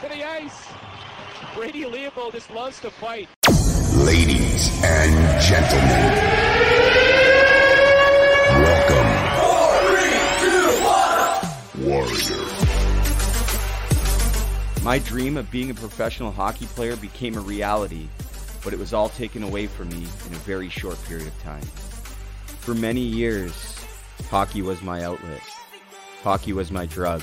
to the ice. Brady Leavold just loves to fight. Ladies and gentlemen, welcome. Warrior. My dream of being a professional hockey player became a reality, but it was all taken away from me in a very short period of time. For many years, hockey was my outlet. Hockey was my drug.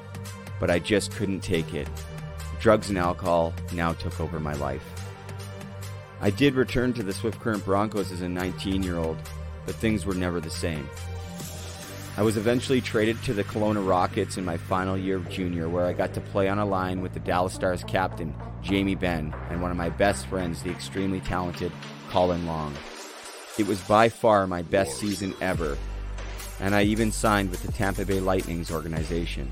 but I just couldn't take it. Drugs and alcohol now took over my life. I did return to the Swift Current Broncos as a 19 year old, but things were never the same. I was eventually traded to the Kelowna Rockets in my final year of junior, where I got to play on a line with the Dallas Stars captain, Jamie Benn, and one of my best friends, the extremely talented Colin Long. It was by far my best season ever, and I even signed with the Tampa Bay Lightning's organization.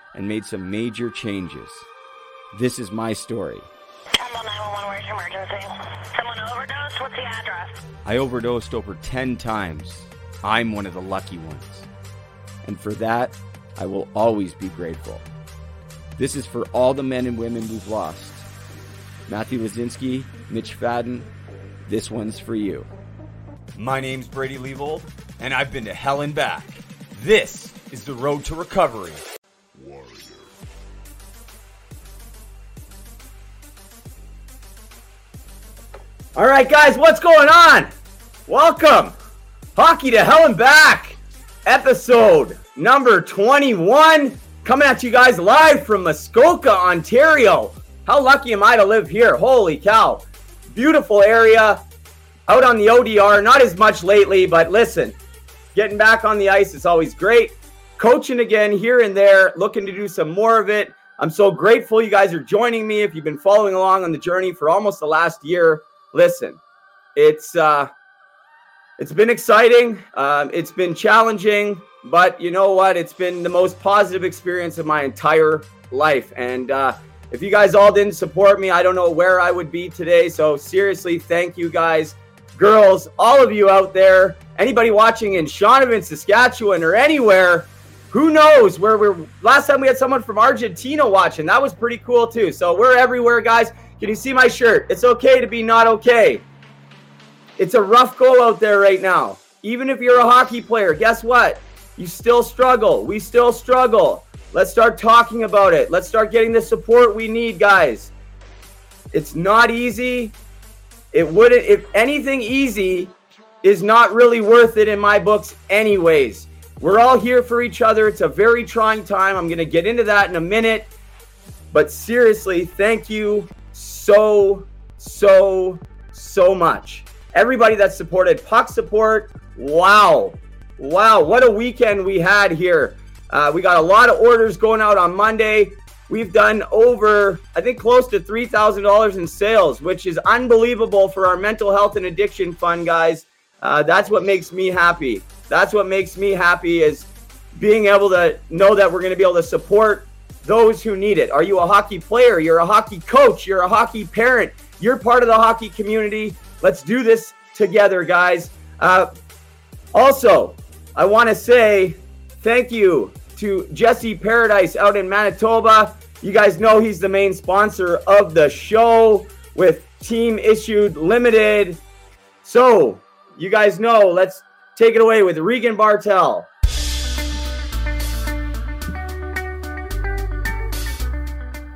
and made some major changes. This is my story. Temple 911, where's your emergency? Someone overdosed? What's the address? I overdosed over 10 times. I'm one of the lucky ones. And for that, I will always be grateful. This is for all the men and women we've lost. Matthew Lazinski, Mitch Fadden, this one's for you. My name's Brady Leavold, and I've been to hell and back. This is the road to recovery. All right, guys, what's going on? Welcome. Hockey to Hell and Back, episode number 21. Coming at you guys live from Muskoka, Ontario. How lucky am I to live here? Holy cow. Beautiful area. Out on the ODR, not as much lately, but listen, getting back on the ice is always great. Coaching again here and there, looking to do some more of it. I'm so grateful you guys are joining me. If you've been following along on the journey for almost the last year, listen, it's uh, it's been exciting. Um, it's been challenging, but you know what? It's been the most positive experience of my entire life. And uh, if you guys all didn't support me, I don't know where I would be today. So seriously, thank you guys, girls, all of you out there, anybody watching in Shaunavon, Saskatchewan, or anywhere. Who knows where we're? Last time we had someone from Argentina watching. That was pretty cool too. So we're everywhere, guys. Can you see my shirt? It's okay to be not okay. It's a rough goal out there right now. Even if you're a hockey player, guess what? You still struggle. We still struggle. Let's start talking about it. Let's start getting the support we need, guys. It's not easy. It wouldn't, if anything easy is not really worth it in my books, anyways. We're all here for each other. It's a very trying time. I'm going to get into that in a minute. But seriously, thank you so, so, so much. Everybody that supported Puck Support, wow. Wow, what a weekend we had here. Uh, we got a lot of orders going out on Monday. We've done over, I think, close to $3,000 in sales, which is unbelievable for our mental health and addiction fund, guys. Uh, that's what makes me happy. That's what makes me happy is being able to know that we're going to be able to support those who need it. Are you a hockey player? You're a hockey coach. You're a hockey parent. You're part of the hockey community. Let's do this together, guys. Uh, also, I want to say thank you to Jesse Paradise out in Manitoba. You guys know he's the main sponsor of the show with Team Issued Limited. So, you guys know, let's take it away with Regan Bartel.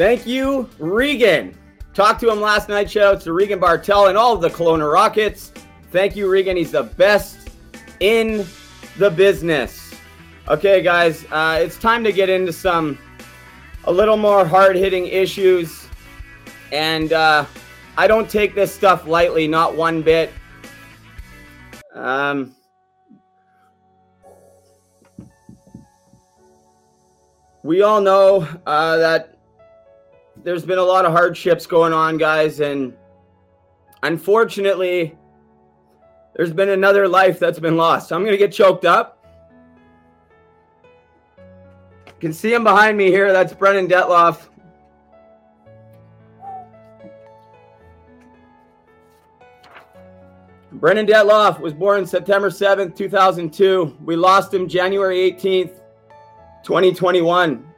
Thank you, Regan. Talked to him last night. Shout out to Regan Bartel and all the Kelowna Rockets. Thank you, Regan. He's the best in the business. Okay, guys, uh, it's time to get into some a little more hard hitting issues. And uh, I don't take this stuff lightly, not one bit. Um, we all know uh, that there's been a lot of hardships going on, guys, and unfortunately, there's been another life that's been lost. I'm going to get choked up. You can see him behind me here. That's Brennan Detloff. Brennan Detloff was born September 7th, 2002. We lost him January 18th, 2021.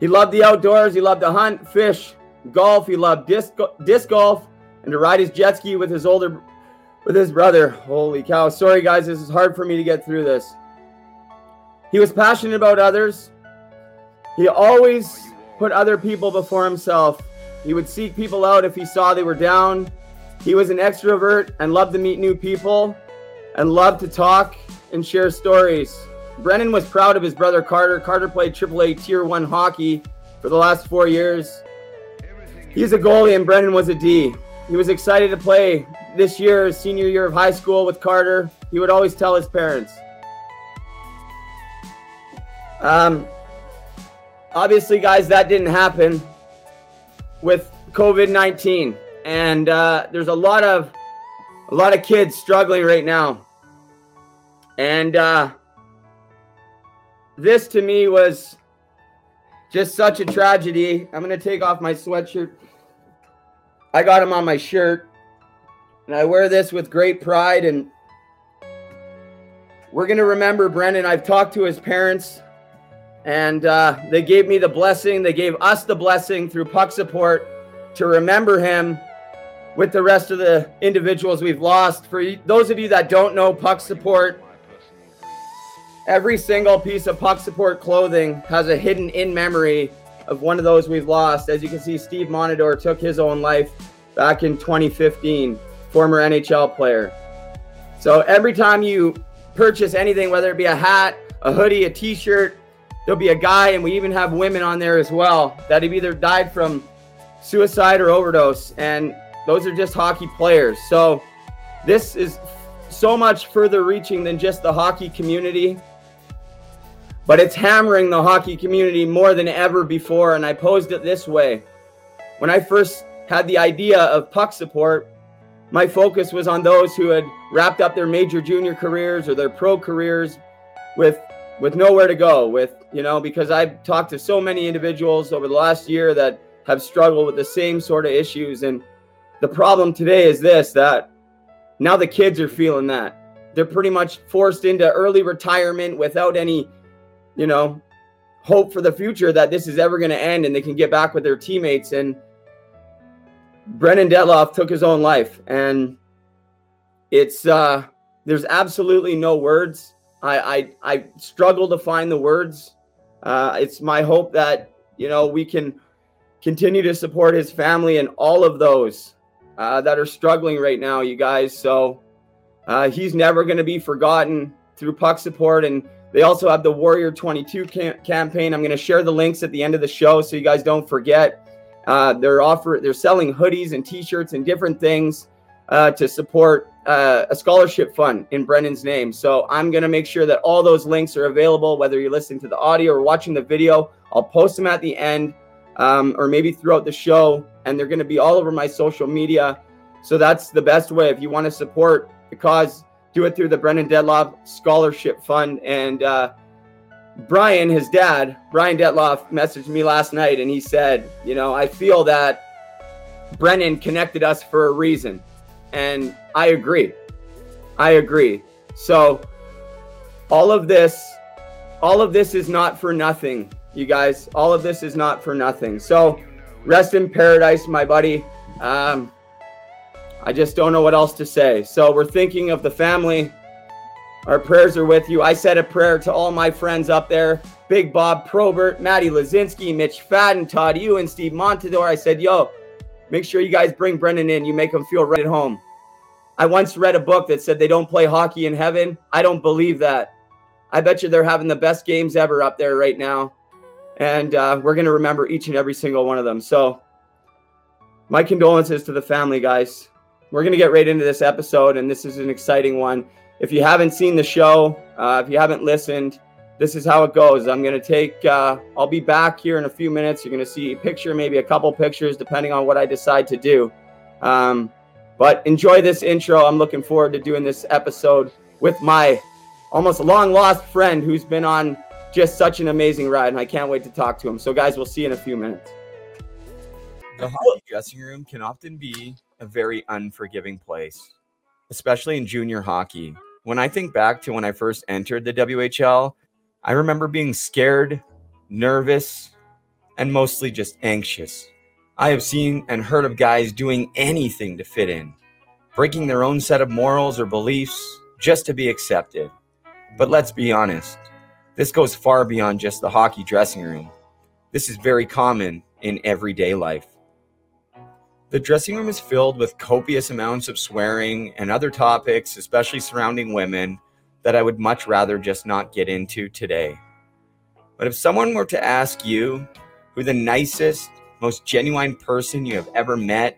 He loved the outdoors. He loved to hunt, fish, golf. He loved disc, disc golf and to ride his jet ski with his older with his brother. Holy cow. Sorry guys, this is hard for me to get through this. He was passionate about others. He always put other people before himself. He would seek people out if he saw they were down. He was an extrovert and loved to meet new people and loved to talk and share stories. Brennan was proud of his brother Carter. Carter played AAA Tier 1 hockey for the last four years. He's a goalie and Brennan was a D. He was excited to play this year, his senior year of high school with Carter. He would always tell his parents. Um, obviously, guys, that didn't happen with COVID 19. And uh, there's a lot of a lot of kids struggling right now. And uh, this to me was just such a tragedy. I'm going to take off my sweatshirt. I got him on my shirt. And I wear this with great pride. And we're going to remember Brendan. I've talked to his parents, and uh, they gave me the blessing. They gave us the blessing through Puck Support to remember him with the rest of the individuals we've lost. For those of you that don't know Puck Support, Every single piece of puck support clothing has a hidden in memory of one of those we've lost. As you can see, Steve Montador took his own life back in 2015, former NHL player. So every time you purchase anything, whether it be a hat, a hoodie, a t shirt, there'll be a guy, and we even have women on there as well that have either died from suicide or overdose. And those are just hockey players. So this is so much further reaching than just the hockey community but it's hammering the hockey community more than ever before. And I posed it this way when I first had the idea of puck support, my focus was on those who had wrapped up their major junior careers or their pro careers with with nowhere to go with you know because i've talked to so many individuals over the last year that have struggled with the same sort of issues and the problem today is this that now the kids are feeling that they're pretty much forced into early retirement without any you know, hope for the future that this is ever going to end and they can get back with their teammates. And Brennan Detloff took his own life. And it's, uh, there's absolutely no words. I, I, I struggle to find the words. Uh, it's my hope that, you know, we can continue to support his family and all of those uh, that are struggling right now, you guys. So uh, he's never going to be forgotten through puck support and They also have the Warrior 22 cam- campaign. I'm going to share the links at the end of the show so you guys don't forget. Uh, they're offer they're selling hoodies and T-shirts and different things uh, to support uh, a scholarship fund in Brendan's name. So I'm going to make sure that all those links are available, whether you're listening to the audio or watching the video. I'll post them at the end um, or maybe throughout the show, and they're going to be all over my social media. So that's the best way if you want to support the cause. Do it through the Brendan Detloff Scholarship Fund. And uh, Brian, his dad, Brian Detloff, messaged me last night, and he said, "You know, I feel that Brennan connected us for a reason." And I agree. I agree. So all of this all of this is not for nothing, you guys. All of this is not for nothing. So rest in paradise, my buddy. Um, I just don't know what else to say. So we're thinking of the family. Our prayers are with you. I said a prayer to all my friends up there Big Bob Probert, Maddie Lazinski, Mitch Fadden, Todd Ewen, Steve Montador. I said, yo, Make sure you guys bring Brendan in. You make him feel right at home. I once read a book that said they don't play hockey in heaven. I don't believe that. I bet you they're having the best games ever up there right now. And uh, we're going to remember each and every single one of them. So, my condolences to the family, guys. We're going to get right into this episode, and this is an exciting one. If you haven't seen the show, uh, if you haven't listened, this is how it goes. I'm going to take, uh, I'll be back here in a few minutes. You're going to see a picture, maybe a couple pictures, depending on what I decide to do. Um, but enjoy this intro. I'm looking forward to doing this episode with my almost long lost friend who's been on just such an amazing ride, and I can't wait to talk to him. So, guys, we'll see you in a few minutes. The hockey dressing room can often be a very unforgiving place, especially in junior hockey. When I think back to when I first entered the WHL, I remember being scared, nervous, and mostly just anxious. I have seen and heard of guys doing anything to fit in, breaking their own set of morals or beliefs just to be accepted. But let's be honest, this goes far beyond just the hockey dressing room. This is very common in everyday life. The dressing room is filled with copious amounts of swearing and other topics, especially surrounding women, that I would much rather just not get into today. But if someone were to ask you who the nicest, most genuine person you have ever met,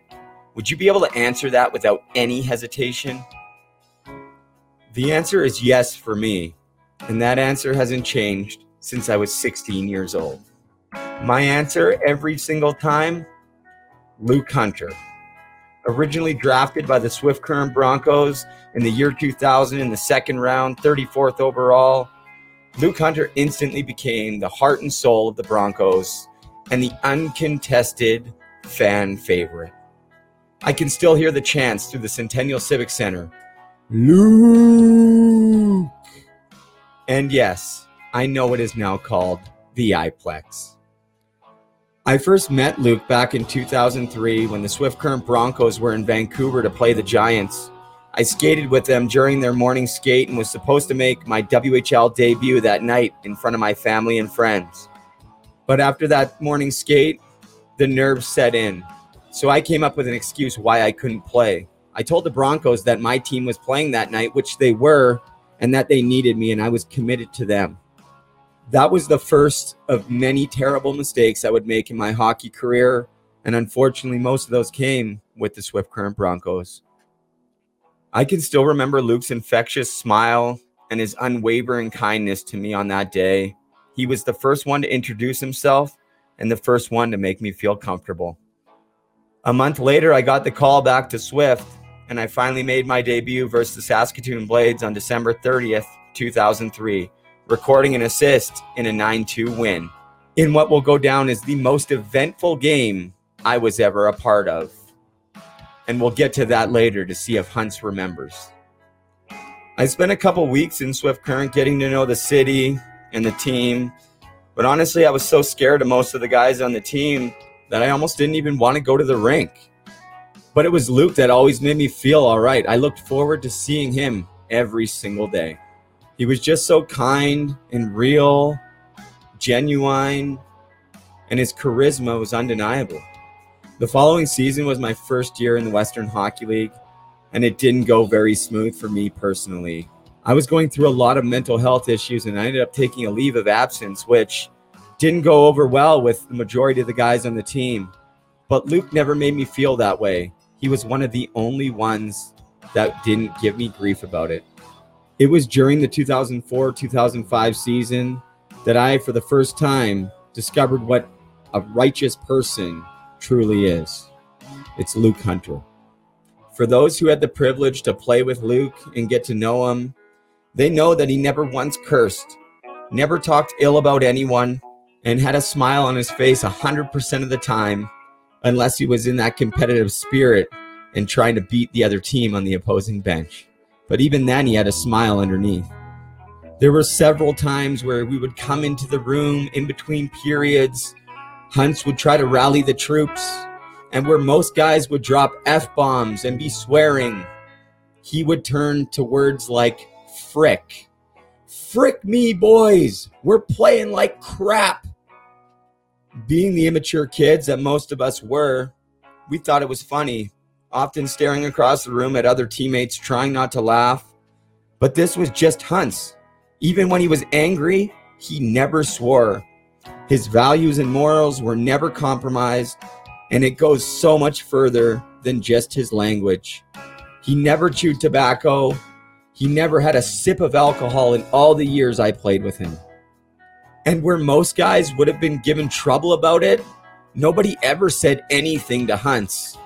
would you be able to answer that without any hesitation? The answer is yes for me, and that answer hasn't changed since I was 16 years old. My answer every single time Luke Hunter originally drafted by the Swift Current Broncos in the year 2000 in the second round, 34th overall. Luke Hunter instantly became the heart and soul of the Broncos and the uncontested fan favorite. I can still hear the chants through the Centennial Civic Center Luke! And yes, I know it is now called the iPlex. I first met Luke back in 2003 when the Swift Current Broncos were in Vancouver to play the Giants. I skated with them during their morning skate and was supposed to make my WHL debut that night in front of my family and friends. But after that morning skate, the nerves set in. So I came up with an excuse why I couldn't play. I told the Broncos that my team was playing that night, which they were, and that they needed me, and I was committed to them that was the first of many terrible mistakes I would make in my hockey career. And unfortunately, most of those came with the Swift Current Broncos. I can still remember Luke's infectious smile and his unwavering kindness to me on that day. He was the first one to introduce himself and the first one to make me feel comfortable. A month later, I got the call back to Swift, and I finally made my debut versus the Saskatoon Blades on December 30th, 2003 recording an assist in a 9 2 win in what will go down as the most eventful game I was ever a part of. And we'll get to that later to see if Hunts remembers. I spent a couple weeks in Swift Current getting to know the city and the team, but honestly, I was so scared of most of the guys on the team that I almost didn't even want to go to the rink. But it was Luke that always made me feel all right. I looked forward to seeing him every single day. He was just so kind and real, genuine, and his charisma was undeniable. The following season was my first year in the Western Hockey League, and it didn't go very smooth for me personally. I was going through a lot of mental health issues and I ended up taking a leave of absence, which didn't go over well with the majority of the guys on the team. But Luke never made me feel that way. He was one of the only ones that didn't give me grief about it. It was during the 2004 2005 season that I, for the first time, discovered what a righteous person truly is. It's Luke Hunter. For those who had the privilege to play with Luke and get to know him, they know that he never once cursed, never talked ill about anyone, and had a smile on his face 100% of the time, unless he was in that competitive spirit and trying to beat the other team on the opposing bench. But even then, he had a smile underneath. There were several times where we would come into the room in between periods. Hunts would try to rally the troops, and where most guys would drop F bombs and be swearing, he would turn to words like frick. Frick me, boys. We're playing like crap. Being the immature kids that most of us were, we thought it was funny, often staring across the room at other teammates, trying not to laugh. But this was just Hunts. Even when he was angry, he never swore. His values and morals were never compromised, and it goes so much further than just his language. He never chewed tobacco. He never had a sip of alcohol in all the years I played with him. And where most guys would have been given trouble about it, nobody ever said anything to Hunts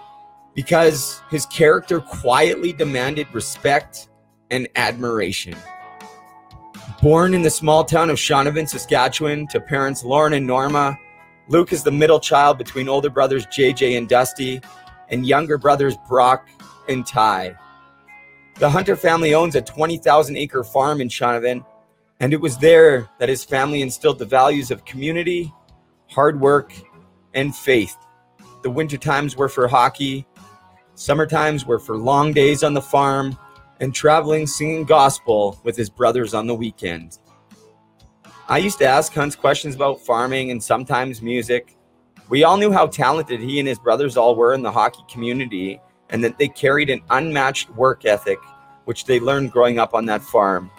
because his character quietly demanded respect and admiration. Born in the small town of Shaunavon, Saskatchewan, to parents Lauren and Norma, Luke is the middle child between older brothers JJ and Dusty and younger brothers Brock and Ty. The Hunter family owns a 20,000 acre farm in Shaunavon, and it was there that his family instilled the values of community, hard work, and faith. The winter times were for hockey, summer times were for long days on the farm, and traveling singing gospel with his brothers on the weekend. I used to ask Hunts questions about farming and sometimes music. We all knew how talented he and his brothers all were in the hockey community and that they carried an unmatched work ethic, which they learned growing up on that farm.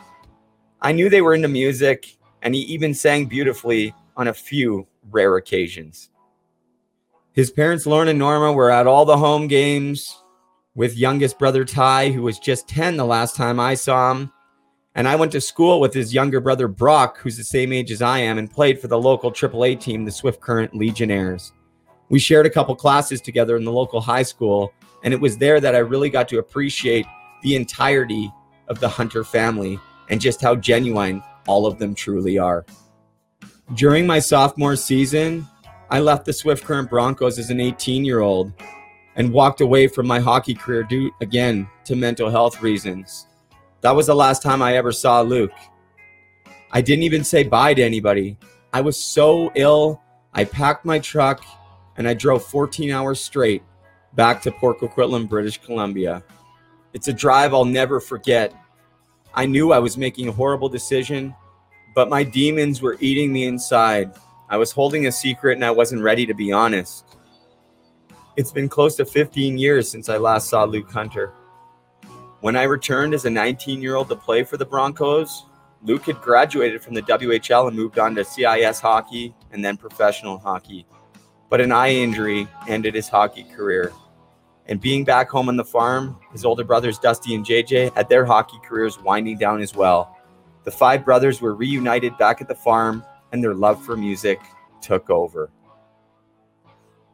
I knew they were into music, and he even sang beautifully on a few rare occasions. His parents, Lauren and Norma, were at all the home games, with youngest brother Ty, who was just 10 the last time I saw him. And I went to school with his younger brother Brock, who's the same age as I am, and played for the local AAA team, the Swift Current Legionnaires. We shared a couple classes together in the local high school, and it was there that I really got to appreciate the entirety of the Hunter family and just how genuine all of them truly are. During my sophomore season, I left the Swift Current Broncos as an 18 year old and walked away from my hockey career due again to mental health reasons. That was the last time I ever saw Luke. I didn't even say bye to anybody. I was so ill, I packed my truck and I drove 14 hours straight back to Port Coquitlam, British Columbia. It's a drive I'll never forget. I knew I was making a horrible decision, but my demons were eating me inside. I was holding a secret and I wasn't ready to be honest. It's been close to 15 years since I last saw Luke Hunter. When I returned as a 19 year old to play for the Broncos, Luke had graduated from the WHL and moved on to CIS hockey and then professional hockey. But an eye injury ended his hockey career. And being back home on the farm, his older brothers Dusty and JJ had their hockey careers winding down as well. The five brothers were reunited back at the farm, and their love for music took over.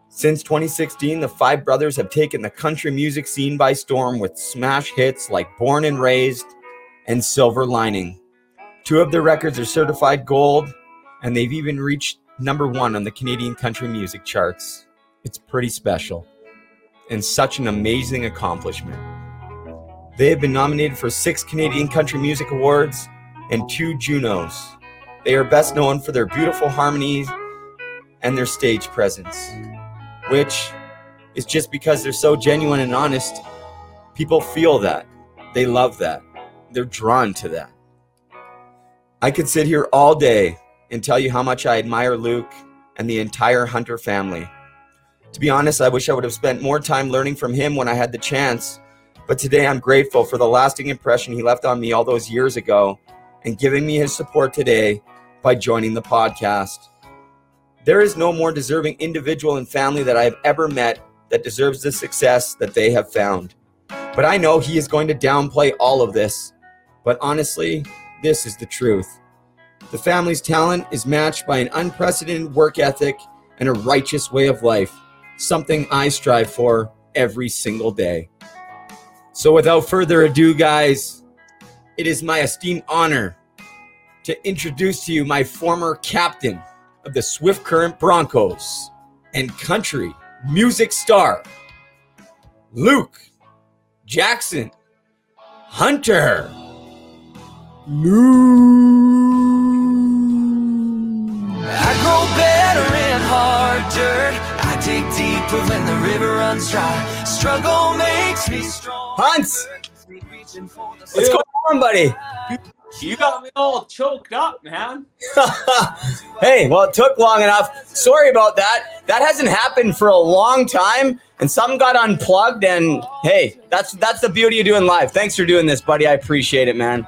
Since 2016, the five brothers have taken the country music scene by storm with smash hits like Born and Raised and Silver Lining. Two of their records are certified gold, and they've even reached number one on the Canadian country music charts. It's pretty special and such an amazing accomplishment. They have been nominated for six Canadian Country Music Awards and two Junos. They are best known for their beautiful harmonies and their stage presence which is just because they're so genuine and honest. People feel that. They love that. They're drawn to that. I could sit here all day and tell you how much I admire Luke and the entire Hunter family. To be honest, I wish I would have spent more time learning from him when I had the chance, But today I'm grateful for the lasting impression he left on me all those years ago and giving me his support today by joining the podcast. There is no more deserving individual and family that I have ever met that deserves the success that they have found. But I know he is going to downplay all of this. But honestly, this is the truth. The family's talent is matched by an unprecedented work ethic and a righteous way of life, something I strive for every single day. So, without further ado, guys, it is my esteemed honor to introduce to you my former captain of the Swift Current Broncos and country music star, Luke Jackson Hunter. I grow better in hard dirt. I dig deeper when the river runs dry. Struggle makes me strong. Hunts, Reaching for the what's going on, buddy? You got me all choked up, man. hey, well, it took long enough. Sorry about that. That hasn't happened for a long time, and some got unplugged. And hey, that's that's the beauty of doing live. Thanks for doing this, buddy. I appreciate it, man.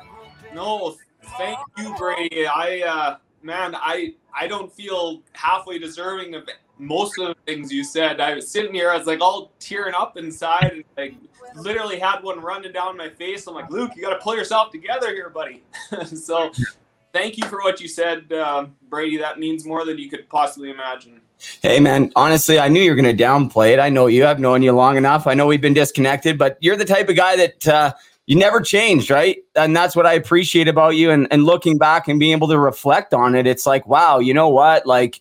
No, thank you, Brady. I, uh, man, I, I don't feel halfway deserving of most of the things you said. I was sitting here, I was like all tearing up inside, and like literally had one running down my face. I'm like, Luke, you got to pull yourself together here, buddy. so, thank you for what you said, uh, Brady. That means more than you could possibly imagine. Hey, man. Honestly, I knew you were going to downplay it. I know you. I've known you long enough. I know we've been disconnected, but you're the type of guy that uh, you never changed, right? And that's what I appreciate about you. And, and looking back and being able to reflect on it, it's like, wow, you know what? Like,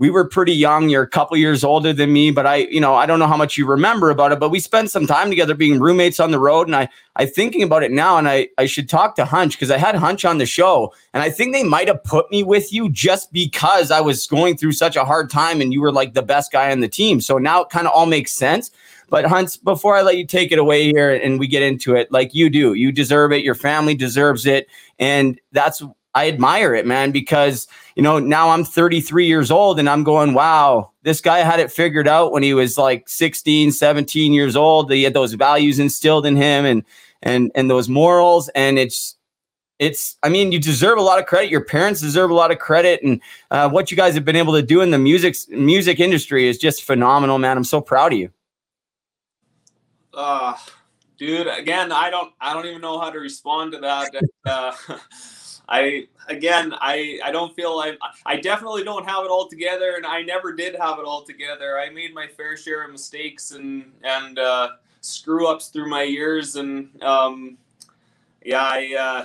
we were pretty young. You're a couple years older than me, but I, you know, I don't know how much you remember about it, but we spent some time together being roommates on the road. And I, I thinking about it now, and I, I should talk to Hunch because I had Hunch on the show, and I think they might have put me with you just because I was going through such a hard time, and you were like the best guy on the team. So now it kind of all makes sense. But Hunts, before I let you take it away here and we get into it, like you do, you deserve it. Your family deserves it, and that's I admire it, man, because you know now I'm 33 years old and I'm going, wow, this guy had it figured out when he was like 16, 17 years old. He had those values instilled in him and and and those morals, and it's it's i mean you deserve a lot of credit your parents deserve a lot of credit and uh, what you guys have been able to do in the music music industry is just phenomenal man i'm so proud of you Uh, dude, again, I don't, I don't even know how to respond to that. Uh, I, again, I, I don't feel I, I definitely don't have it all together, and I never did have it all together. I made my fair share of mistakes and and uh, screw ups through my years, and um, yeah, I. Uh,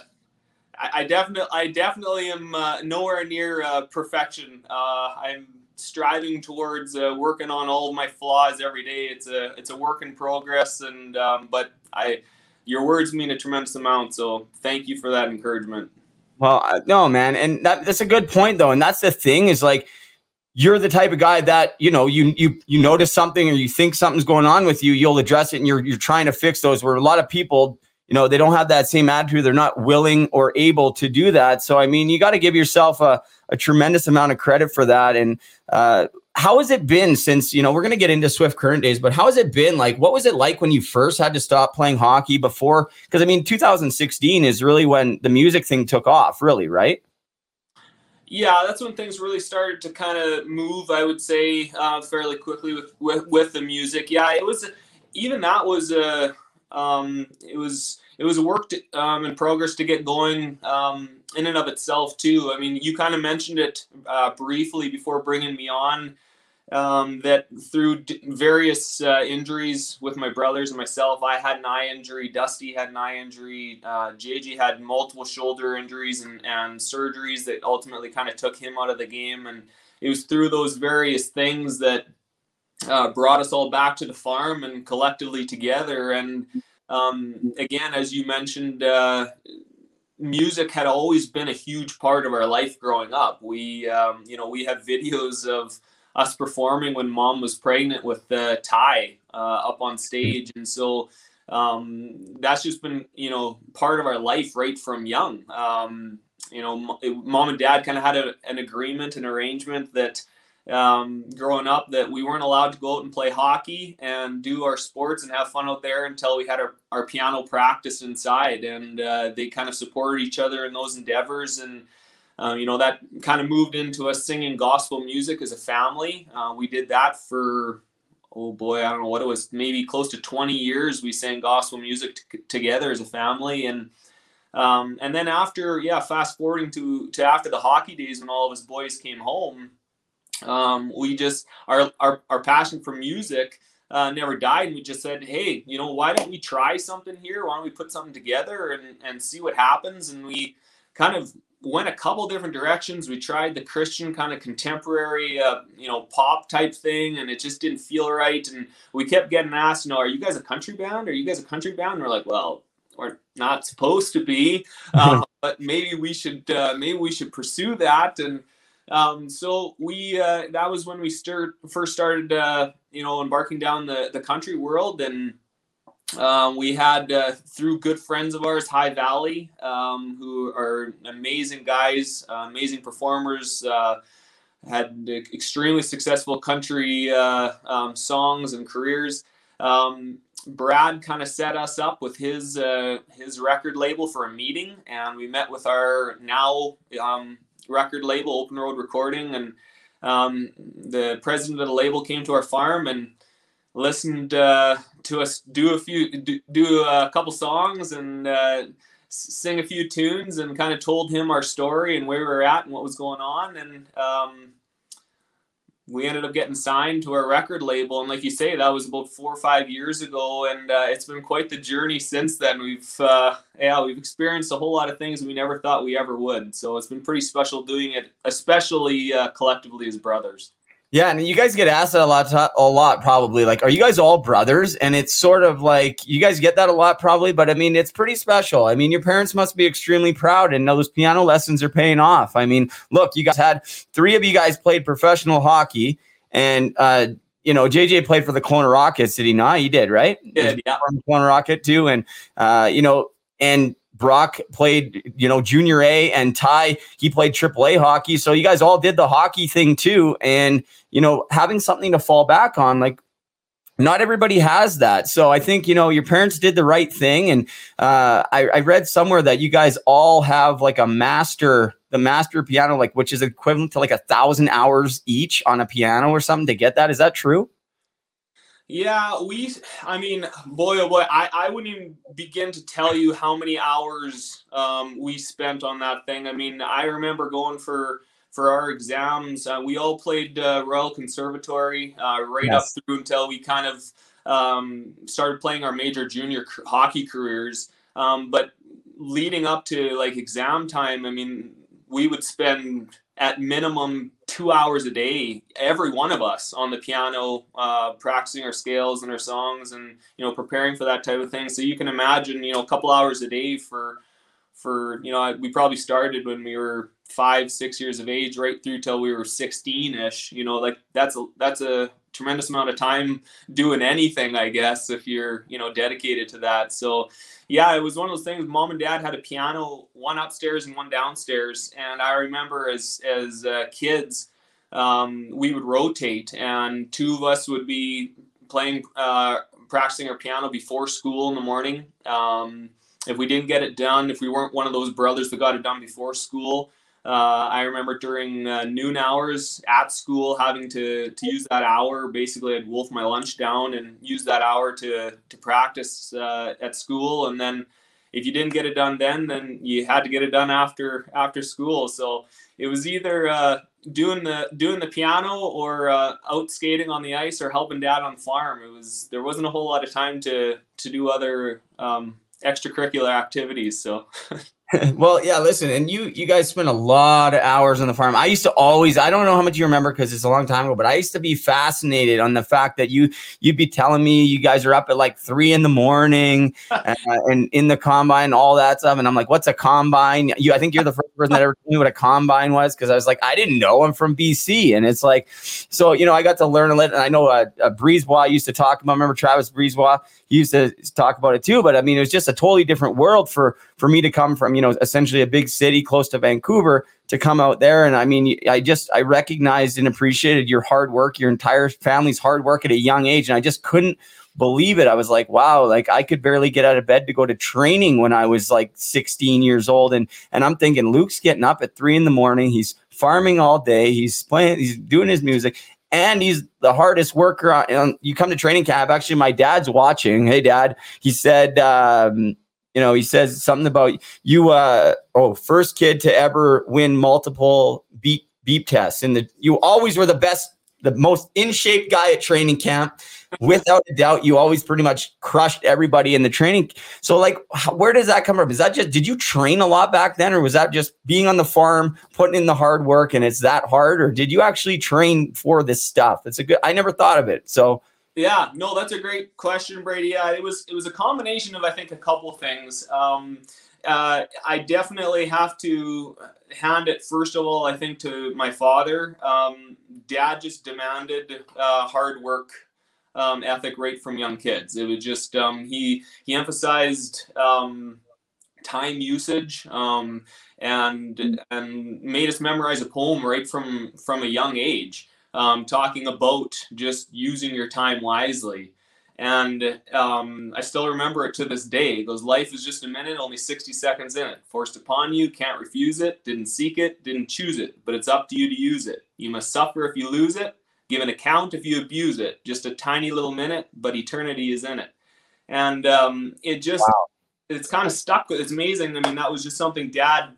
I, definitely, I definitely am uh, nowhere near uh, perfection. Uh, I'm striving towards uh, working on all of my flaws every day. It's a, it's a work in progress, and um, but I, your words mean a tremendous amount. So thank you for that encouragement. Well, I- no, man, and that, that's a good point though, and that's the thing is like you're the type of guy that you know you you you notice something or you think something's going on with you, you'll address it, and you're you're trying to fix those. Where a lot of people, you know, they don't have that same attitude, they're not willing or able to do that. So, I mean, you got to give yourself a a tremendous amount of credit for that. And uh, how has it been since you know we're going to get into Swift current days, but how has it been? Like, what was it like when you first had to stop playing hockey before? Because I mean, 2016 is really when the music thing took off, really, right? Yeah, that's when things really started to kind of move. I would say uh, fairly quickly with, with with the music. Yeah, it was even that was a um, it was it was a work to, um, in progress to get going um, in and of itself too. I mean, you kind of mentioned it uh, briefly before bringing me on. Um, that through d- various uh, injuries with my brothers and myself, I had an eye injury. Dusty had an eye injury. Uh, JJ had multiple shoulder injuries and, and surgeries that ultimately kind of took him out of the game. And it was through those various things that uh, brought us all back to the farm and collectively together. And um, again, as you mentioned, uh, music had always been a huge part of our life growing up. We, um, you know, we have videos of us performing when mom was pregnant with uh, Ty uh, up on stage, and so um, that's just been, you know, part of our life right from young. Um, you know, mom and dad kind of had a, an agreement, an arrangement that um, growing up that we weren't allowed to go out and play hockey and do our sports and have fun out there until we had our, our piano practice inside. And uh, they kind of supported each other in those endeavors. And, uh, you know, that kind of moved into us singing gospel music as a family. Uh, we did that for, oh boy, I don't know what it was, maybe close to 20 years. We sang gospel music t- together as a family. And, um, and then after, yeah, fast forwarding to, to after the hockey days when all of us boys came home, um, we just our, our our passion for music uh, never died. And we just said hey you know why don't we try something here? Why don't we put something together and and see what happens? And we kind of went a couple different directions. We tried the christian kind of contemporary uh, you know pop type thing and it just didn't feel right. And we kept getting asked you know are you guys a country band? Are you guys a country band? And we're like well we're not supposed to be. Uh, but maybe we should uh, maybe we should pursue that. And um, so we uh, that was when we start, first started, uh, you know, embarking down the the country world, and um, we had uh, through good friends of ours, High Valley, um, who are amazing guys, uh, amazing performers. Uh, had extremely successful country uh, um, songs and careers. Um, Brad kind of set us up with his uh, his record label for a meeting, and we met with our now um, record label, Open Road Recording, and um, the president of the label came to our farm and listened uh, to us do a few do, do a couple songs and uh, sing a few tunes and kind of told him our story and where we were at and what was going on and um, we ended up getting signed to our record label. And like you say that was about four or five years ago. And uh, it's been quite the journey since then. We've uh, yeah we've experienced a whole lot of things we never thought we ever would. So it's been pretty special doing it especially uh, collectively as brothers yeah, and you guys get asked that a lot, a lot probably. Like, are you guys all brothers? And it's sort of like you guys get that a lot probably, but I mean, it's pretty special. I mean, your parents must be extremely proud, and know those piano lessons are paying off. I mean, look, you guys had three of you guys played professional hockey, and uh, you know, JJ played for the Kelowna Rockets. Did he not? He did, right? He did, yeah. Kelowna Rocket too, and uh, you know, and Brock played, you know, junior A and Ty, he played triple A hockey. So you guys all did the hockey thing too. And, you know, having something to fall back on, like not everybody has that. So I think, you know, your parents did the right thing. And uh, I, I read somewhere that you guys all have like a master, the master piano, like, which is equivalent to like a thousand hours each on a piano or something to get that. Is that true? Yeah, we. I mean, boy, oh boy, I, I wouldn't even begin to tell you how many hours um, we spent on that thing. I mean, I remember going for for our exams. Uh, we all played uh, Royal Conservatory uh, right yes. up through until we kind of um, started playing our major junior hockey careers. Um, but leading up to like exam time, I mean, we would spend at minimum two hours a day, every one of us on the piano, uh, practicing our scales and our songs, and you know preparing for that type of thing. So you can imagine, you know, a couple hours a day for for you know we probably started when we were five six years of age right through till we were 16 ish you know like that's a that's a tremendous amount of time doing anything i guess if you're you know dedicated to that so yeah, it was one of those things. Mom and dad had a piano, one upstairs and one downstairs, and I remember as as uh, kids, um, we would rotate, and two of us would be playing, uh, practicing our piano before school in the morning. Um, if we didn't get it done, if we weren't one of those brothers that got it done before school, uh, I remember during uh, noon hours at school having to, to use that hour. Basically, I'd wolf my lunch down and use that hour to to practice uh, at school. And then, if you didn't get it done then, then you had to get it done after after school. So it was either uh, doing the doing the piano or uh, out skating on the ice or helping dad on the farm. It was there wasn't a whole lot of time to to do other um, extracurricular activities. So. well, yeah, listen, and you you guys spend a lot of hours on the farm. I used to always, I don't know how much you remember because it's a long time ago, but I used to be fascinated on the fact that you you'd be telling me you guys are up at like three in the morning uh, and in the combine, all that stuff, and I'm like, what's a combine? You, I think you're the first person that ever told me what a combine was because I was like, I didn't know. I'm from BC, and it's like, so you know, I got to learn a little. And I know a, uh, Brisebois used to talk about. I Remember Travis Brisebois? He used to talk about it too. But I mean, it was just a totally different world for for me to come from you know essentially a big city close to Vancouver to come out there. And I mean, I just I recognized and appreciated your hard work, your entire family's hard work at a young age, and I just couldn't believe it. I was like, wow, like I could barely get out of bed to go to training when I was like 16 years old. And and I'm thinking Luke's getting up at three in the morning. He's farming all day. He's playing, he's doing his music. And he's the hardest worker. On, you come to training camp. Actually, my dad's watching. Hey, dad. He said, um, you know, he says something about you. Uh, oh, first kid to ever win multiple beep beep tests. And the you always were the best the most in shape guy at training camp. Without a doubt, you always pretty much crushed everybody in the training. So, like, where does that come from? Is that just did you train a lot back then, or was that just being on the farm, putting in the hard work, and it's that hard, or did you actually train for this stuff? It's a good. I never thought of it. So. Yeah, no, that's a great question, Brady. Yeah, it was it was a combination of I think a couple things. Um, uh, I definitely have to hand it first of all. I think to my father. Um, Dad just demanded uh, hard work um, ethic right from young kids. It was just um, he he emphasized um, time usage um, and and made us memorize a poem right from from a young age, um, talking about just using your time wisely. And um, I still remember it to this day. He goes, Life is just a minute, only 60 seconds in it. Forced upon you, can't refuse it, didn't seek it, didn't choose it, but it's up to you to use it. You must suffer if you lose it, give an account if you abuse it. Just a tiny little minute, but eternity is in it. And um, it just, wow. it's kind of stuck. It's amazing. I mean, that was just something dad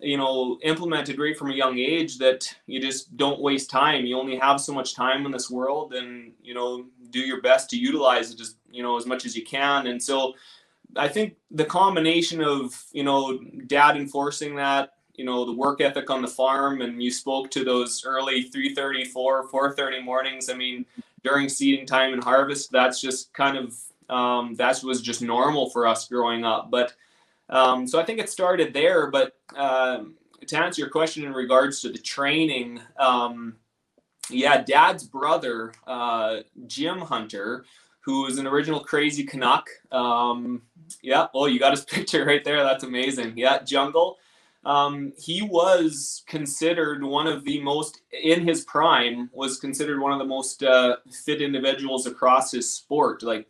you know implemented right from a young age that you just don't waste time. You only have so much time in this world and you know do your best to utilize it just you know as much as you can. And so i think the combination of you know dad enforcing that you know the work ethic on the farm and you spoke to those early 3.30 4 4.30 mornings i mean during seeding time and harvest that's just kind of um, that was just normal for us growing up. But um, so I think it started there. But uh, to answer your question in regards to the training, um, yeah, Dad's brother, uh, Jim Hunter, who was an original Crazy Canuck. Um, yeah, oh, you got his picture right there. That's amazing. Yeah, Jungle. Um, he was considered one of the most in his prime was considered one of the most uh, fit individuals across his sport like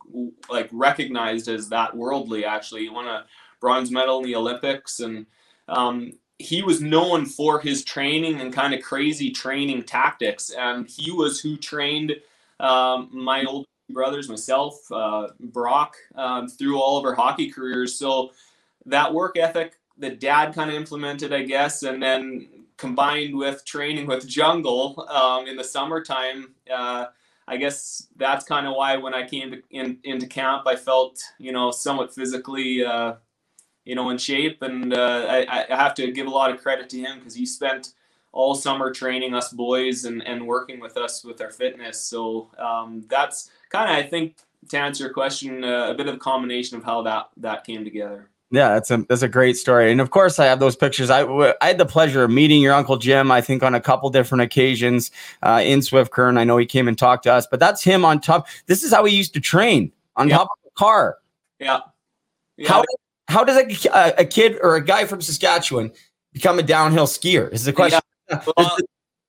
like recognized as that worldly actually he won a bronze medal in the Olympics, and um, he was known for his training and kind of crazy training tactics. And he was who trained um, my old brothers, myself, uh, Brock, um, through all of our hockey careers. So that work ethic that dad kind of implemented, I guess, and then combined with training with jungle um, in the summertime. Uh, I guess that's kind of why when I came to, in, into camp, I felt, you know, somewhat physically uh, you know, in shape. And uh, I, I have to give a lot of credit to him because he spent all summer training us boys and, and working with us with our fitness. So um, that's kind of, I think, to answer your question, uh, a bit of a combination of how that that came together. Yeah, that's a that's a great story, and of course, I have those pictures. I, I had the pleasure of meeting your uncle Jim. I think on a couple different occasions uh, in Swift Current. I know he came and talked to us, but that's him on top. This is how he used to train on yeah. top of the car. Yeah. yeah. How how does a, a kid or a guy from Saskatchewan become a downhill skier? Is the question. Yeah. Well, there's,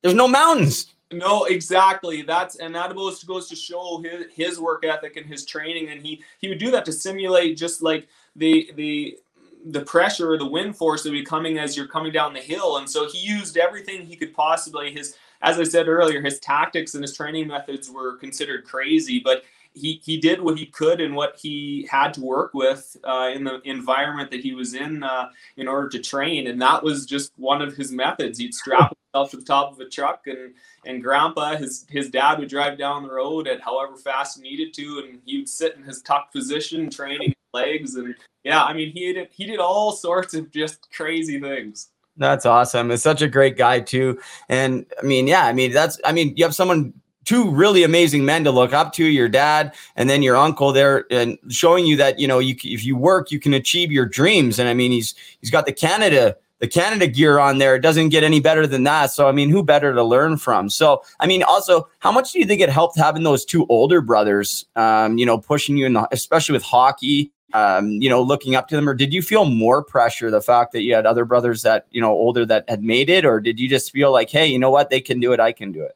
there's, no mountains. No, exactly. That's and that goes goes to show his his work ethic and his training, and he he would do that to simulate just like the the the pressure or the wind force that would be coming as you're coming down the hill. And so he used everything he could possibly his as I said earlier, his tactics and his training methods were considered crazy, but he he did what he could and what he had to work with uh, in the environment that he was in uh, in order to train, and that was just one of his methods. He'd strap himself to the top of a truck, and and Grandpa, his his dad, would drive down the road at however fast he needed to, and he would sit in his tuck position, training legs, and yeah, I mean he did he did all sorts of just crazy things. That's awesome. It's such a great guy too. And I mean, yeah, I mean, that's I mean, you have someone two really amazing men to look up to your dad and then your uncle there and showing you that you know you if you work you can achieve your dreams and i mean he's he's got the canada the canada gear on there it doesn't get any better than that so i mean who better to learn from so i mean also how much do you think it helped having those two older brothers um, you know pushing you in the especially with hockey um, you know, looking up to them, or did you feel more pressure the fact that you had other brothers that you know older that had made it, or did you just feel like, hey, you know what, they can do it, I can do it?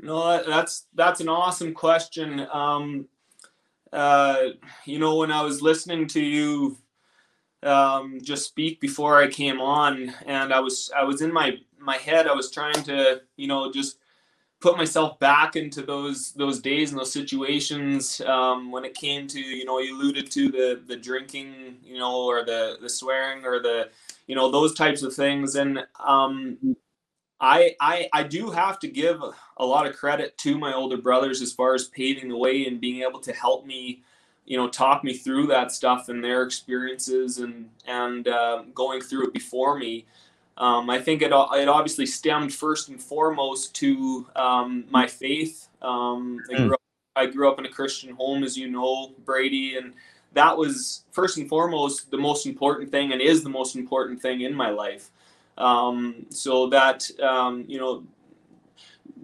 No, that's that's an awesome question. Um, uh, you know, when I was listening to you um, just speak before I came on, and I was I was in my my head. I was trying to you know just put myself back into those those days and those situations um, when it came to you know you alluded to the the drinking you know or the the swearing or the you know those types of things and um, I, I I do have to give a lot of credit to my older brothers as far as paving the way and being able to help me, you know, talk me through that stuff and their experiences and and uh, going through it before me. Um, I think it it obviously stemmed first and foremost to um, my faith. Um, I, grew up, I grew up in a Christian home, as you know, Brady, and that was first and foremost the most important thing, and is the most important thing in my life. Um, so that um, you know,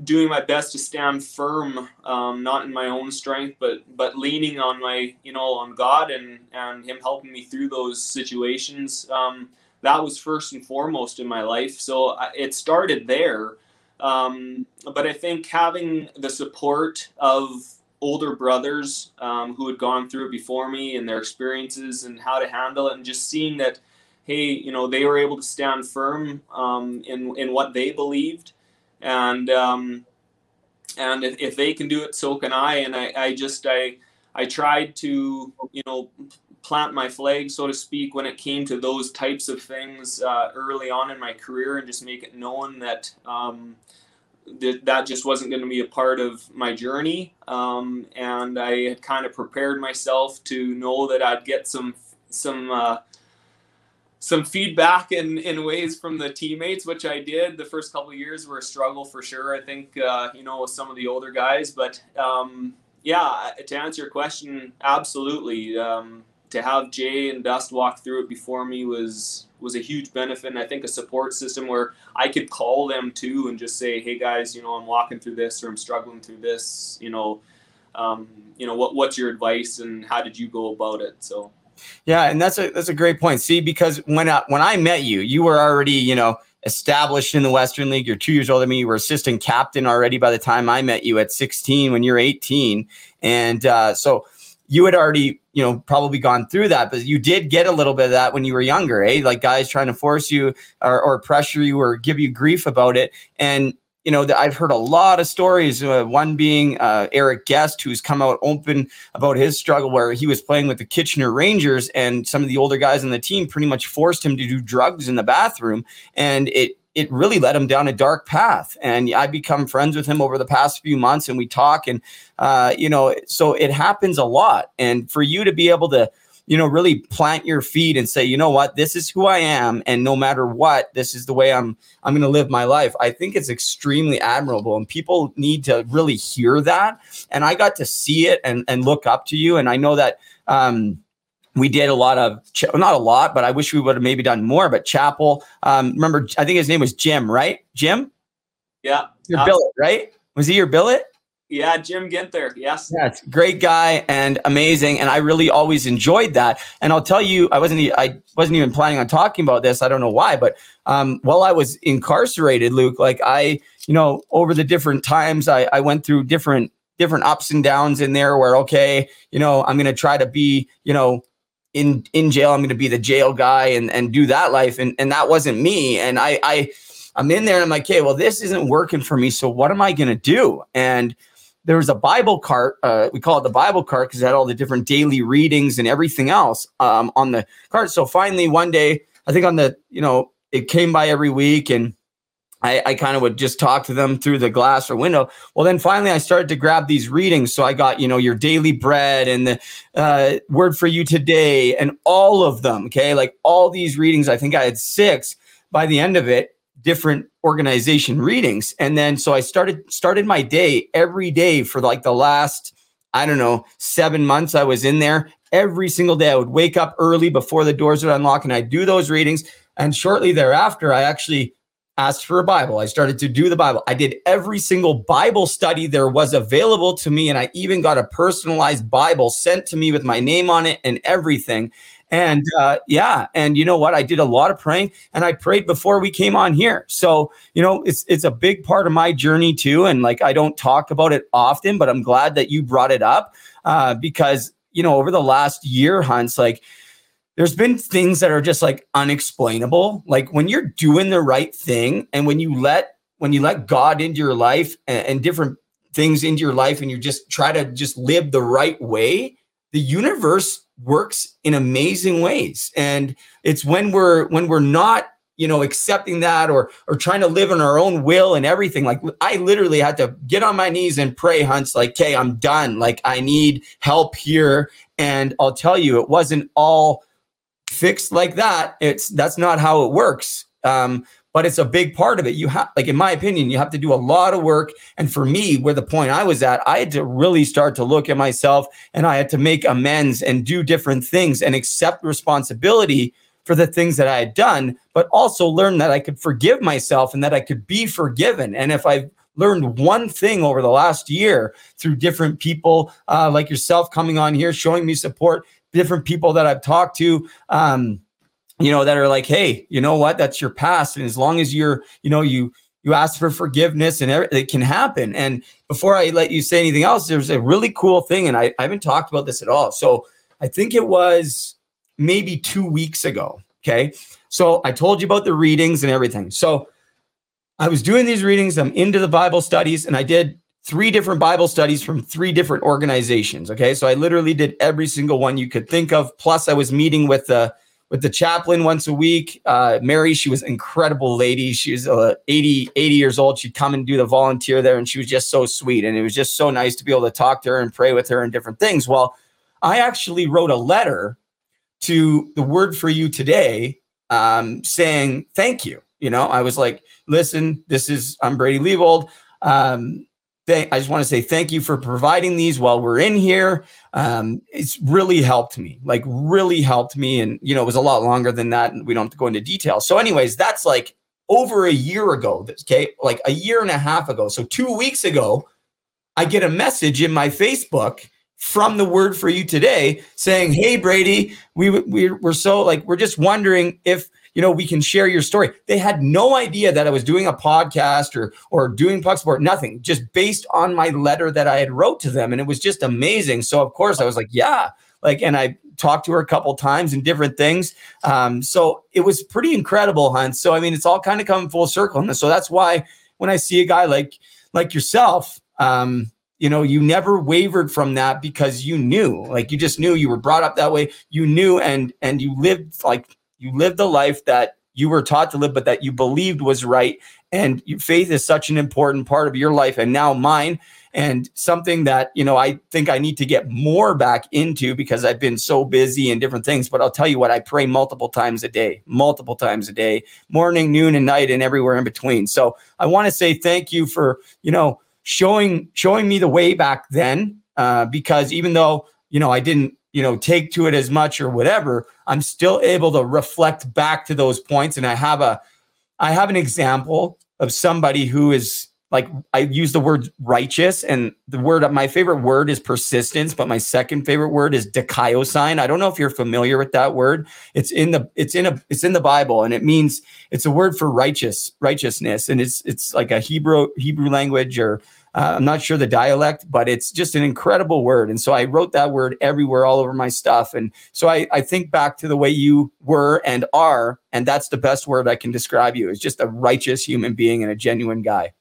doing my best to stand firm, um, not in my own strength, but but leaning on my you know on God and and Him helping me through those situations. That was first and foremost in my life. So it started there. Um, but I think having the support of older brothers um, who had gone through it before me and their experiences and how to handle it, and just seeing that, hey, you know, they were able to stand firm um, in in what they believed, and um, and if, if they can do it, so can I. And I, I just I I tried to you know plant my flag, so to speak, when it came to those types of things uh, early on in my career, and just make it known that um, that that just wasn't going to be a part of my journey. Um, and I had kind of prepared myself to know that I'd get some some uh, some feedback in, in ways from the teammates, which I did. The first couple of years were a struggle for sure. I think uh, you know with some of the older guys, but um, yeah, to answer your question, absolutely. Um, to have Jay and Dust walk through it before me was was a huge benefit, and I think a support system where I could call them too and just say, "Hey guys, you know, I'm walking through this, or I'm struggling through this. You know, um, you know, what what's your advice, and how did you go about it?" So. Yeah, and that's a that's a great point. See, because when I, when I met you, you were already you know established in the Western League. You're two years older than me. You were assistant captain already by the time I met you at 16 when you're 18, and uh, so you had already you know probably gone through that but you did get a little bit of that when you were younger eh? Like guys trying to force you or, or pressure you or give you grief about it. And you know i've heard a lot of stories uh, one being uh, eric guest who's come out open about his struggle where he was playing with the kitchener rangers and some of the older guys on the team pretty much forced him to do drugs in the bathroom. And it it really led him down a dark path. And I become friends with him over the past few months, and we talk. And uh, you know, so it happens a lot. And for you to be able to, you know, really plant your feet and say, you know what, this is who I am, and no matter what, this is the way I'm I'm going to live my life. I think it's extremely admirable, and people need to really hear that. And I got to see it and and look up to you, and I know that. Um, we did a lot of not a lot, but I wish we would have maybe done more. But Chapel, um, remember, I think his name was Jim, right? Jim, Yeah. your uh, billet, right? Was he your billet? Yeah, Jim Ginther. Yes. Yeah, great guy and amazing, and I really always enjoyed that. And I'll tell you, I wasn't I wasn't even planning on talking about this. I don't know why, but um, while I was incarcerated, Luke, like I, you know, over the different times, I, I went through different different ups and downs in there. Where okay, you know, I'm gonna try to be, you know, in in jail. I'm gonna be the jail guy and and do that life, and and that wasn't me. And I I I'm in there and I'm like, okay, well, this isn't working for me. So what am I gonna do? And there was a Bible cart. Uh, we call it the Bible cart because it had all the different daily readings and everything else um, on the cart. So finally, one day, I think on the, you know, it came by every week and I, I kind of would just talk to them through the glass or window. Well, then finally, I started to grab these readings. So I got, you know, your daily bread and the uh, word for you today and all of them. Okay. Like all these readings, I think I had six by the end of it different organization readings and then so i started started my day every day for like the last i don't know seven months i was in there every single day i would wake up early before the doors would unlock and i'd do those readings and shortly thereafter i actually asked for a Bible. I started to do the Bible. I did every single Bible study there was available to me. And I even got a personalized Bible sent to me with my name on it and everything. And uh, yeah, and you know what? I did a lot of praying, and I prayed before we came on here. So you know, it's it's a big part of my journey too. And like, I don't talk about it often, but I'm glad that you brought it up uh, because you know, over the last year, Hunts, like there's been things that are just like unexplainable. Like when you're doing the right thing and when you let when you let God into your life and, and different things into your life and you just try to just live the right way, the universe works in amazing ways. And it's when we're when we're not you know accepting that or or trying to live in our own will and everything like i literally had to get on my knees and pray hunts like okay i'm done like i need help here and i'll tell you it wasn't all fixed like that it's that's not how it works. Um, but it's a big part of it. You have like in my opinion you have to do a lot of work. And for me where the point i was at i had to really start to look at myself and i had to make amends and do different things and accept responsibility for the things that I had done, but also learn that I could forgive myself and that I could be forgiven. And if I've learned one thing over the last year through different people uh, like yourself coming on here, showing me support, different people that I've talked to, um, you know, that are like, hey, you know what? That's your past. And as long as you're, you know, you, you ask for forgiveness and it can happen. And before I let you say anything else, there's a really cool thing. And I, I haven't talked about this at all. So I think it was maybe two weeks ago. Okay. So I told you about the readings and everything. So I was doing these readings. I'm into the Bible studies and I did three different Bible studies from three different organizations. Okay. So I literally did every single one you could think of. Plus, I was meeting with the with the chaplain once a week. Uh, Mary, she was incredible lady. She was uh, 80, 80 years old. She'd come and do the volunteer there, and she was just so sweet. And it was just so nice to be able to talk to her and pray with her and different things. Well, I actually wrote a letter to the word for you today um, saying thank you. You know, I was like, listen, this is, I'm Brady Leavold. Um, I just want to say thank you for providing these while we're in here. Um, it's really helped me, like really helped me. And, you know, it was a lot longer than that. And we don't have to go into detail. So, anyways, that's like over a year ago. Okay. Like a year and a half ago. So, two weeks ago, I get a message in my Facebook from the word for you today saying, Hey, Brady, we, we, we're so like, we're just wondering if, you know, we can share your story. They had no idea that I was doing a podcast or, or doing Puck Support, nothing, just based on my letter that I had wrote to them. And it was just amazing. So of course I was like, yeah, like, and I talked to her a couple times and different things. Um, so it was pretty incredible, Hunt. So, I mean, it's all kind of coming full circle. And so that's why when I see a guy like, like yourself, um, you know you never wavered from that because you knew like you just knew you were brought up that way you knew and and you lived like you lived the life that you were taught to live but that you believed was right. And faith is such an important part of your life and now mine. And something that you know i think i need to get more back into because i've been so busy and different things. But i'll tell you what i pray multiple times a day multiple times a day morning noon and night and everywhere in between. So i want to say thank you for you know showing showing me the way back then uh, because even though you know I didn't you know take to it as much or whatever, I'm still able to reflect back to those points, and I have a I have an example of somebody who is like I use the word righteous, and the word my favorite word is persistence, but my second favorite word is dikaiosune. I don't know if you're familiar with that word. It's in the it's in a it's in the Bible, and it means it's a word for righteous righteousness, and it's it's like a Hebrew Hebrew language or uh, I'm not sure the dialect, but it's just an incredible word. And so I wrote that word everywhere, all over my stuff. And so I, I think back to the way you were and are, and that's the best word I can describe you is just a righteous human being and a genuine guy.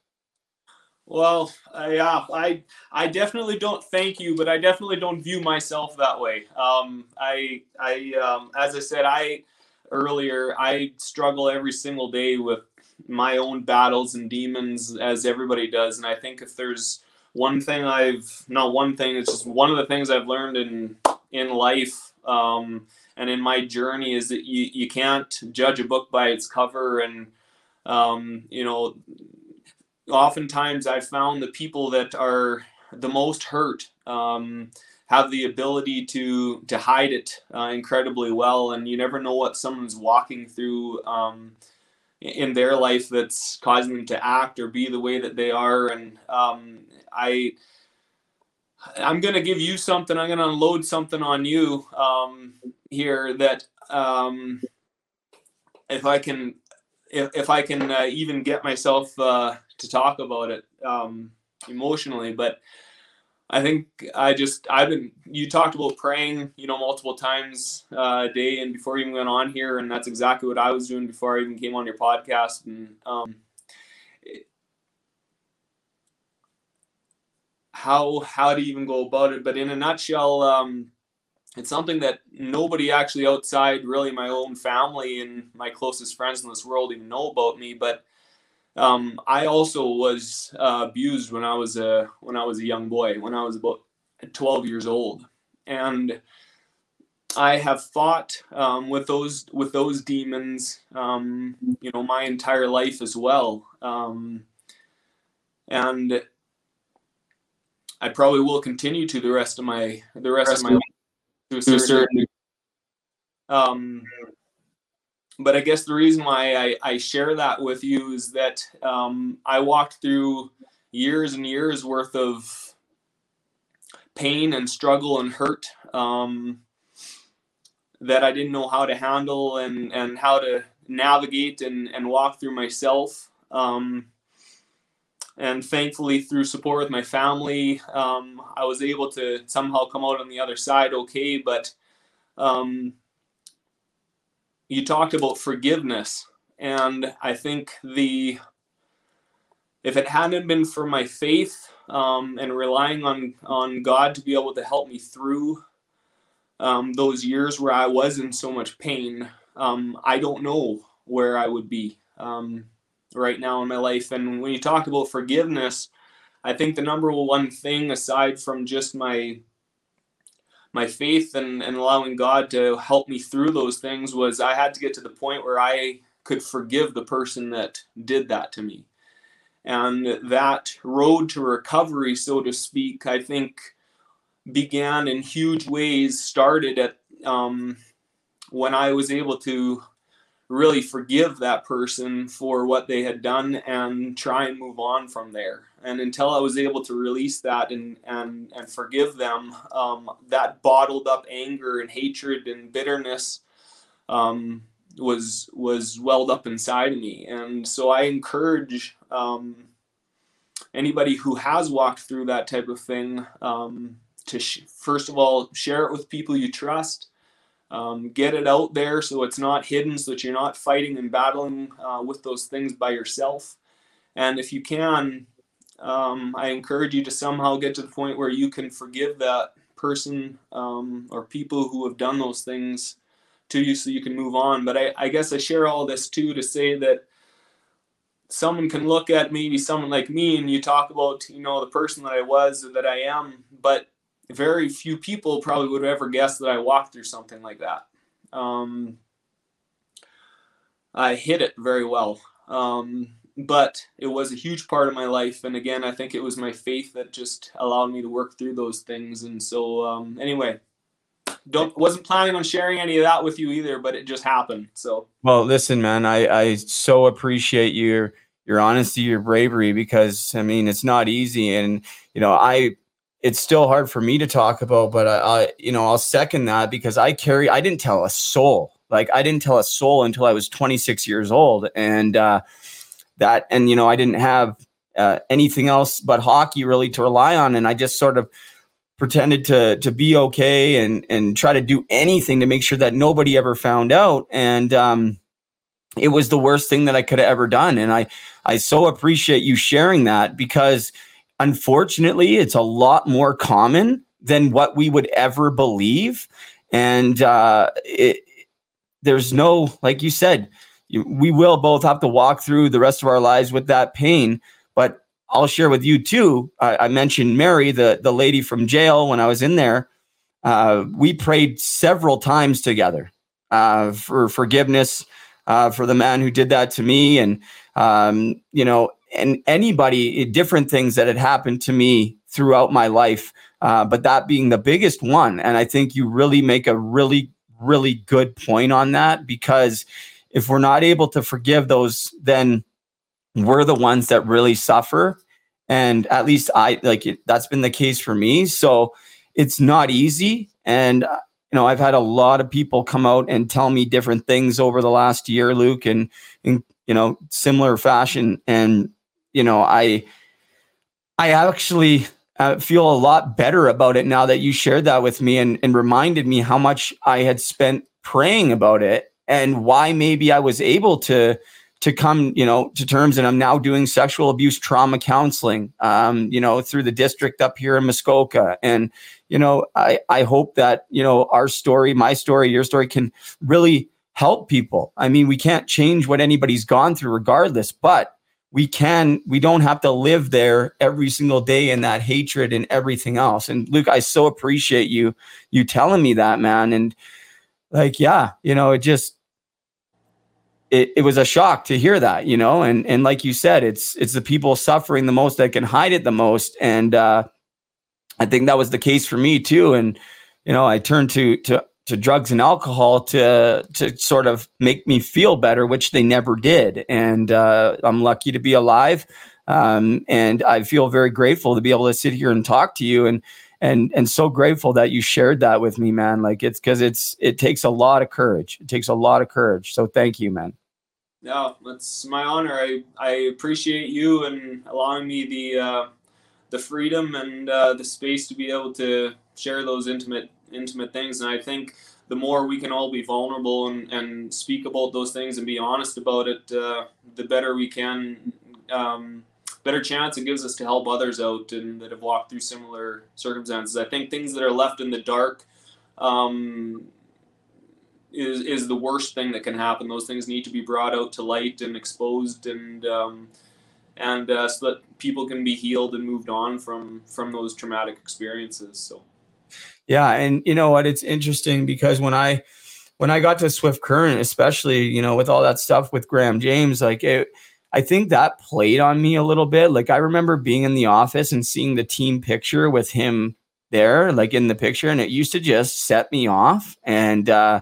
Well, uh, yeah, I I definitely don't thank you, but I definitely don't view myself that way. Um, I I um, as I said, I earlier I struggle every single day with my own battles and demons as everybody does. And I think if there's one thing I've not one thing, it's just one of the things I've learned in in life um, and in my journey is that you you can't judge a book by its cover and um, you know oftentimes I've found the people that are the most hurt um, have the ability to to hide it uh, incredibly well, and you never know what someone's walking through. Um, in their life that's causing them to act or be the way that they are. And um, i i'm going to give you something i'm going to unload something on you um, here that um, if i can if, if i can uh, even get myself uh, to talk about it um, emotionally. But I think I just I've been you talked about praying you know multiple times uh, a day and before you even went on here and that's exactly what I was doing before I even came on your podcast and um, it, how how to even go about it? But in a nutshell um, it's something that nobody actually outside really my own family and my closest friends in this world even know about me but um, I also was uh, abused when I was a when I was a young boy, when I was about 12 years old, and I have fought um, with those with those demons, um, you know, my entire life as well, um, and I probably will continue to the rest of my the rest, of my life to a certain. Um, but I guess the reason why I, I share that with you is that um, I walked through years and years worth of pain and struggle and hurt um, that I didn't know how to handle and, and how to navigate and, and walk through myself. Um, and thankfully, through support with my family, um, I was able to somehow come out on the other side okay. But um, you talked about forgiveness and i think the if it hadn't been for my faith um, and relying on on god to be able to help me through um, those years where i was in so much pain um, i don't know where i would be um, right now in my life. And when you talk about forgiveness i think the number one thing aside from just my my faith and, and allowing God to help me through those things was I had to get to the point where I could forgive the person that did that to me. And that road to recovery, so to speak, I think began in huge ways, started at um, when I was able to really forgive that person for what they had done and try and move on from there. And until I was able to release that and and and forgive them, um, that bottled up anger and hatred and bitterness um, was was welled up inside of me. And so I encourage um, anybody who has walked through that type of thing um, to sh- first of all share it with people you trust um, get it out there so it's not hidden, so that you're not fighting and battling uh, with those things by yourself. And if you can, um, I encourage you to somehow get to the point where you can forgive that person um, or people who have done those things to you so you can move on. But I, I guess I share all this too to say that someone can look at maybe someone like me and you talk about you know the person that i was or that i am but very few people probably would have ever guessed that I walked through something like that. Um, I hit it very well. Um, but it was a huge part of my life. And again, I think it was my faith that just allowed me to work through those things. And so, um, anyway, don't wasn't planning on sharing any of that with you either, but it just happened. So, well, listen, man, I, I so appreciate your your honesty, your bravery, because I mean, it's not easy. And, you know, I it's still hard for me to talk about, but I, I, you know, I'll second that because I carry, I didn't tell a soul. Like I didn't tell a soul until I was 26 years old. And, uh, that, and, you know, I didn't have, uh, anything else but hockey really to rely on. And I just sort of pretended to, to be okay and, and try to do anything to make sure that nobody ever found out. And, um, it was the worst thing that I could have ever done. And I, I so appreciate you sharing that because, unfortunately, it's a lot more common than what we would ever believe. And uh, it, there's no, like you said, we will both have to walk through the rest of our lives with that pain. But I'll share with you too. I, I mentioned Mary, the the lady from jail, when I was in there. Uh, we prayed several times together uh, for forgiveness uh, for the man who did that to me, and um, you know, and anybody, different things that had happened to me throughout my life, uh, but that being the biggest one. And I think you really make a really, really good point on that because if we're not able to forgive those, then we're the ones that really suffer. And at least I like it, that's been the case for me. So it's not easy. And, uh, you know, I've had a lot of people come out and tell me different things over the last year, Luke, and in, you know, similar fashion. And, you know, I, I actually uh, feel a lot better about it now that you shared that with me and, and reminded me how much I had spent praying about it and why maybe I was able to to come you know to terms and i'm now doing sexual abuse trauma counseling um, you know through the district up here in muskoka. And you know i i hope that you know our story my story your story can really help people. I mean we can't change what anybody's gone through regardless but we can we don't have to live there every single day in that hatred and everything else. And luke i so appreciate you you telling me that man. And like yeah you know it just it, it was a shock to hear that you know? And and like you said it's it's the people suffering the most that can hide it the most. And uh i think that was the case for me too. And you know i turned to to to drugs and alcohol to to sort of make me feel better which they never did. And uh i'm lucky to be alive. Um and i feel very grateful to be able to sit here and talk to you and and and so grateful that you shared that with me man. Like it's because it's it takes a lot of courage. It takes a lot of courage. So thank you man. No, it's my honor. I, I appreciate you and allowing me the uh, the freedom and uh, the space to be able to share those intimate intimate things. And I think the more we can all be vulnerable and, and speak about those things and be honest about it, uh, the better we can, um, better chance it gives us to help others out and that have walked through similar circumstances. I think things that are left in the dark. Um, is is the worst thing that can happen. Those things need to be brought out to light and exposed, and um, and uh, so that people can be healed and moved on from from those traumatic experiences. So Yeah, and you know what? It's interesting because when I when I got to Swift Current, especially you know with all that stuff with Graham James, like it, I think that played on me a little bit. Like I remember being in the office and seeing the team picture with him there, like in the picture, and it used to just set me off. And uh,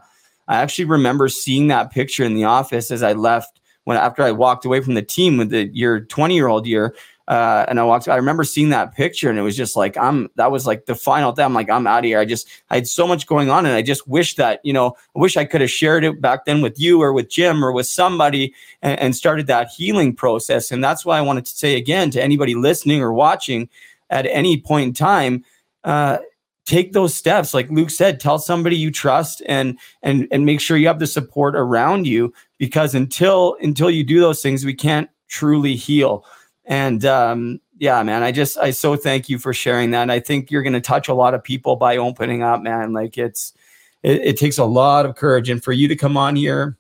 I actually remember seeing that picture in the office as I left when after I walked away from the team with the year 20 year old year. Uh, and I walked, I remember seeing that picture and it was just like, I'm, that was like the final thing. I'm like, I'm out of here. I just, I had so much going on and I just wish that, you know, I wish I could have shared it back then with you or with Jim or with somebody and, and started that healing process. And that's why I wanted to say again to anybody listening or watching at any point in time, uh, take those steps like luke said tell somebody you trust and and and make sure you have the support around you because until until you do those things we can't truly heal and um yeah man i just i so thank you for sharing that. And i think you're going to touch a lot of people by opening up man. Like it's it, it takes a lot of courage. And for you to come on here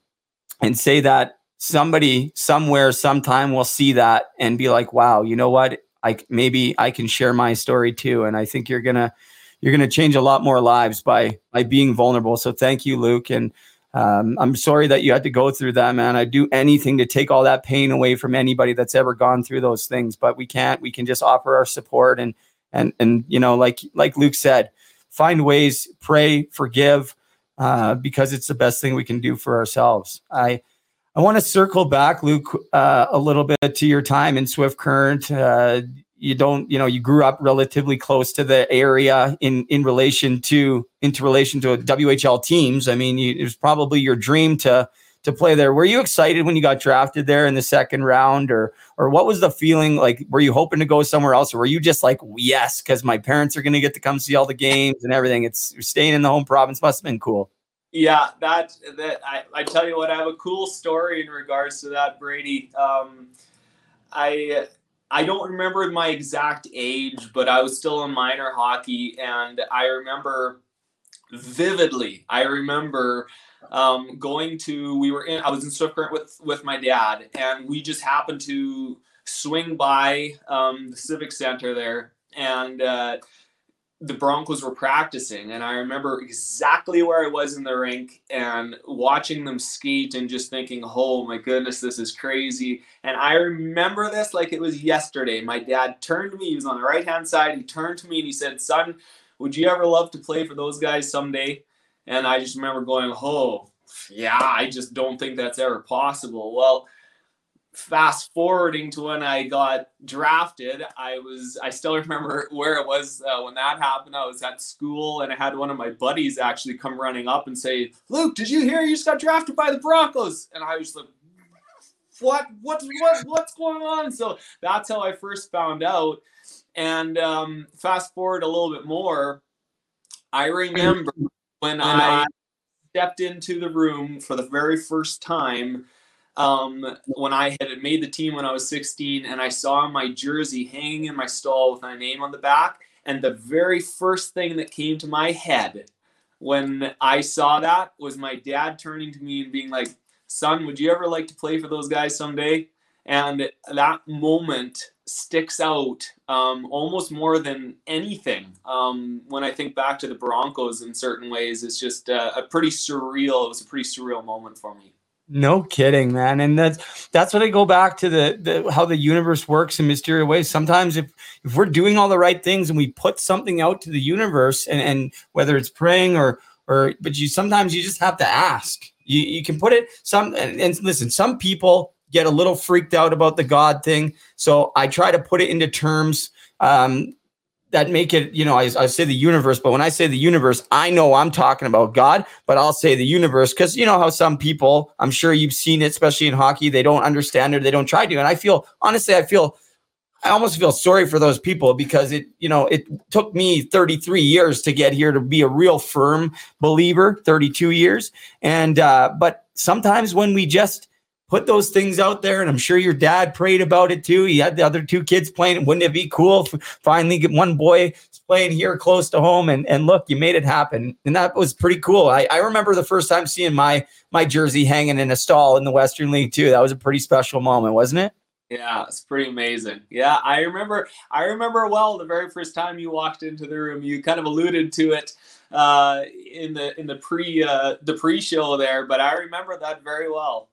and say that somebody somewhere sometime will see that and be like wow you know what? I maybe i can share my story too. And i think you're gonna you're to change a lot more lives by by being vulnerable. So thank you, Luke, and um, I'm sorry that you had to go through that, man. I'd do anything to take all that pain away from anybody that's ever gone through those things, but we can't. We can just offer our support and and and you know, like like Luke said, find ways, pray, forgive, uh, because it's the best thing we can do for ourselves. I. I want to circle back, Luke, uh, a little bit to your time in Swift Current. Uh, you don't you know you grew up relatively close to the area in in relation to into relation to WHL teams. I mean, you, it was probably your dream to to play there. Were you excited when you got drafted there in the second round, or or what was the feeling like? Were you hoping to go somewhere else, or were you just like yes, because my parents are going to get to come see all the games and everything? It's staying in the home province must have been cool. yeah, that that I, I tell you what, I have a cool story in regards to that, Brady. Um, I I don't remember my exact age, but I was still in minor hockey, and I remember vividly. I remember um, going to. We were in. I was in Swift Current with with my dad, and we just happened to swing by um, the Civic Center there, and uh, the Broncos were practicing, and I remember exactly where I was in the rink and watching them skate and just thinking, "Oh my goodness, this is crazy." And I remember this like it was yesterday. My dad turned to me; he was on the right hand side. He turned to me and he said, "Son, would you ever love to play for those guys someday?" And I just remember going, "Oh, yeah, I just don't think that's ever possible. Well, fast forwarding to when I got drafted, I was I still remember where it was uh, when that happened. I was at school and I had one of my buddies actually come running up and say, "Luke, did you hear you just got drafted by the Broncos?" And I was like, "What? What? What? What's going on?" So that's how I first found out. And um, fast forward a little bit more, I remember when I stepped into the room for the very first time um, when I had made the team when I was 16 and I saw my jersey hanging in my stall with my name on the back. And the very first thing that came to my head when I saw that was my dad turning to me and being like, Son, would you ever like to play for those guys someday? And that moment sticks out um, almost more than anything um, when I think back to the Broncos in certain ways. It's just a pretty surreal, it was a pretty surreal moment for me. No kidding, man. And that's that's what I go back to the, the how the universe works in mysterious ways. Sometimes if if we're doing all the right things and we put something out to the universe and, and whether it's praying or or but you sometimes you just have to ask. You you can put it some and, and listen, some people get a little freaked out about the God thing. So I try to put it into terms um, that make it, you know, I, I say the universe, but when I say the universe, I know I'm talking about God, but I'll say the universe because you know how some people, I'm sure you've seen it, especially in hockey, they don't understand it, they don't try to. And I feel, honestly, I feel, I almost feel sorry for those people because it, you know, it took me 33 years to get here to be a real firm believer, 32 years. And, uh, but sometimes when we just, put those things out there. And I'm sure your dad prayed about it too. He had the other two kids playing. Wouldn't it be cool if finally get one boy playing here close to home? And and look, you made it happen. And that was pretty cool. I, I remember the first time seeing my my jersey hanging in a stall in the Western League too. That was a pretty special moment, wasn't it? Yeah, it's pretty amazing. Yeah, I remember. I remember well the very first time you walked into the room. You kind of alluded to it uh, in the in the pre uh, the pre show there, but I remember that very well.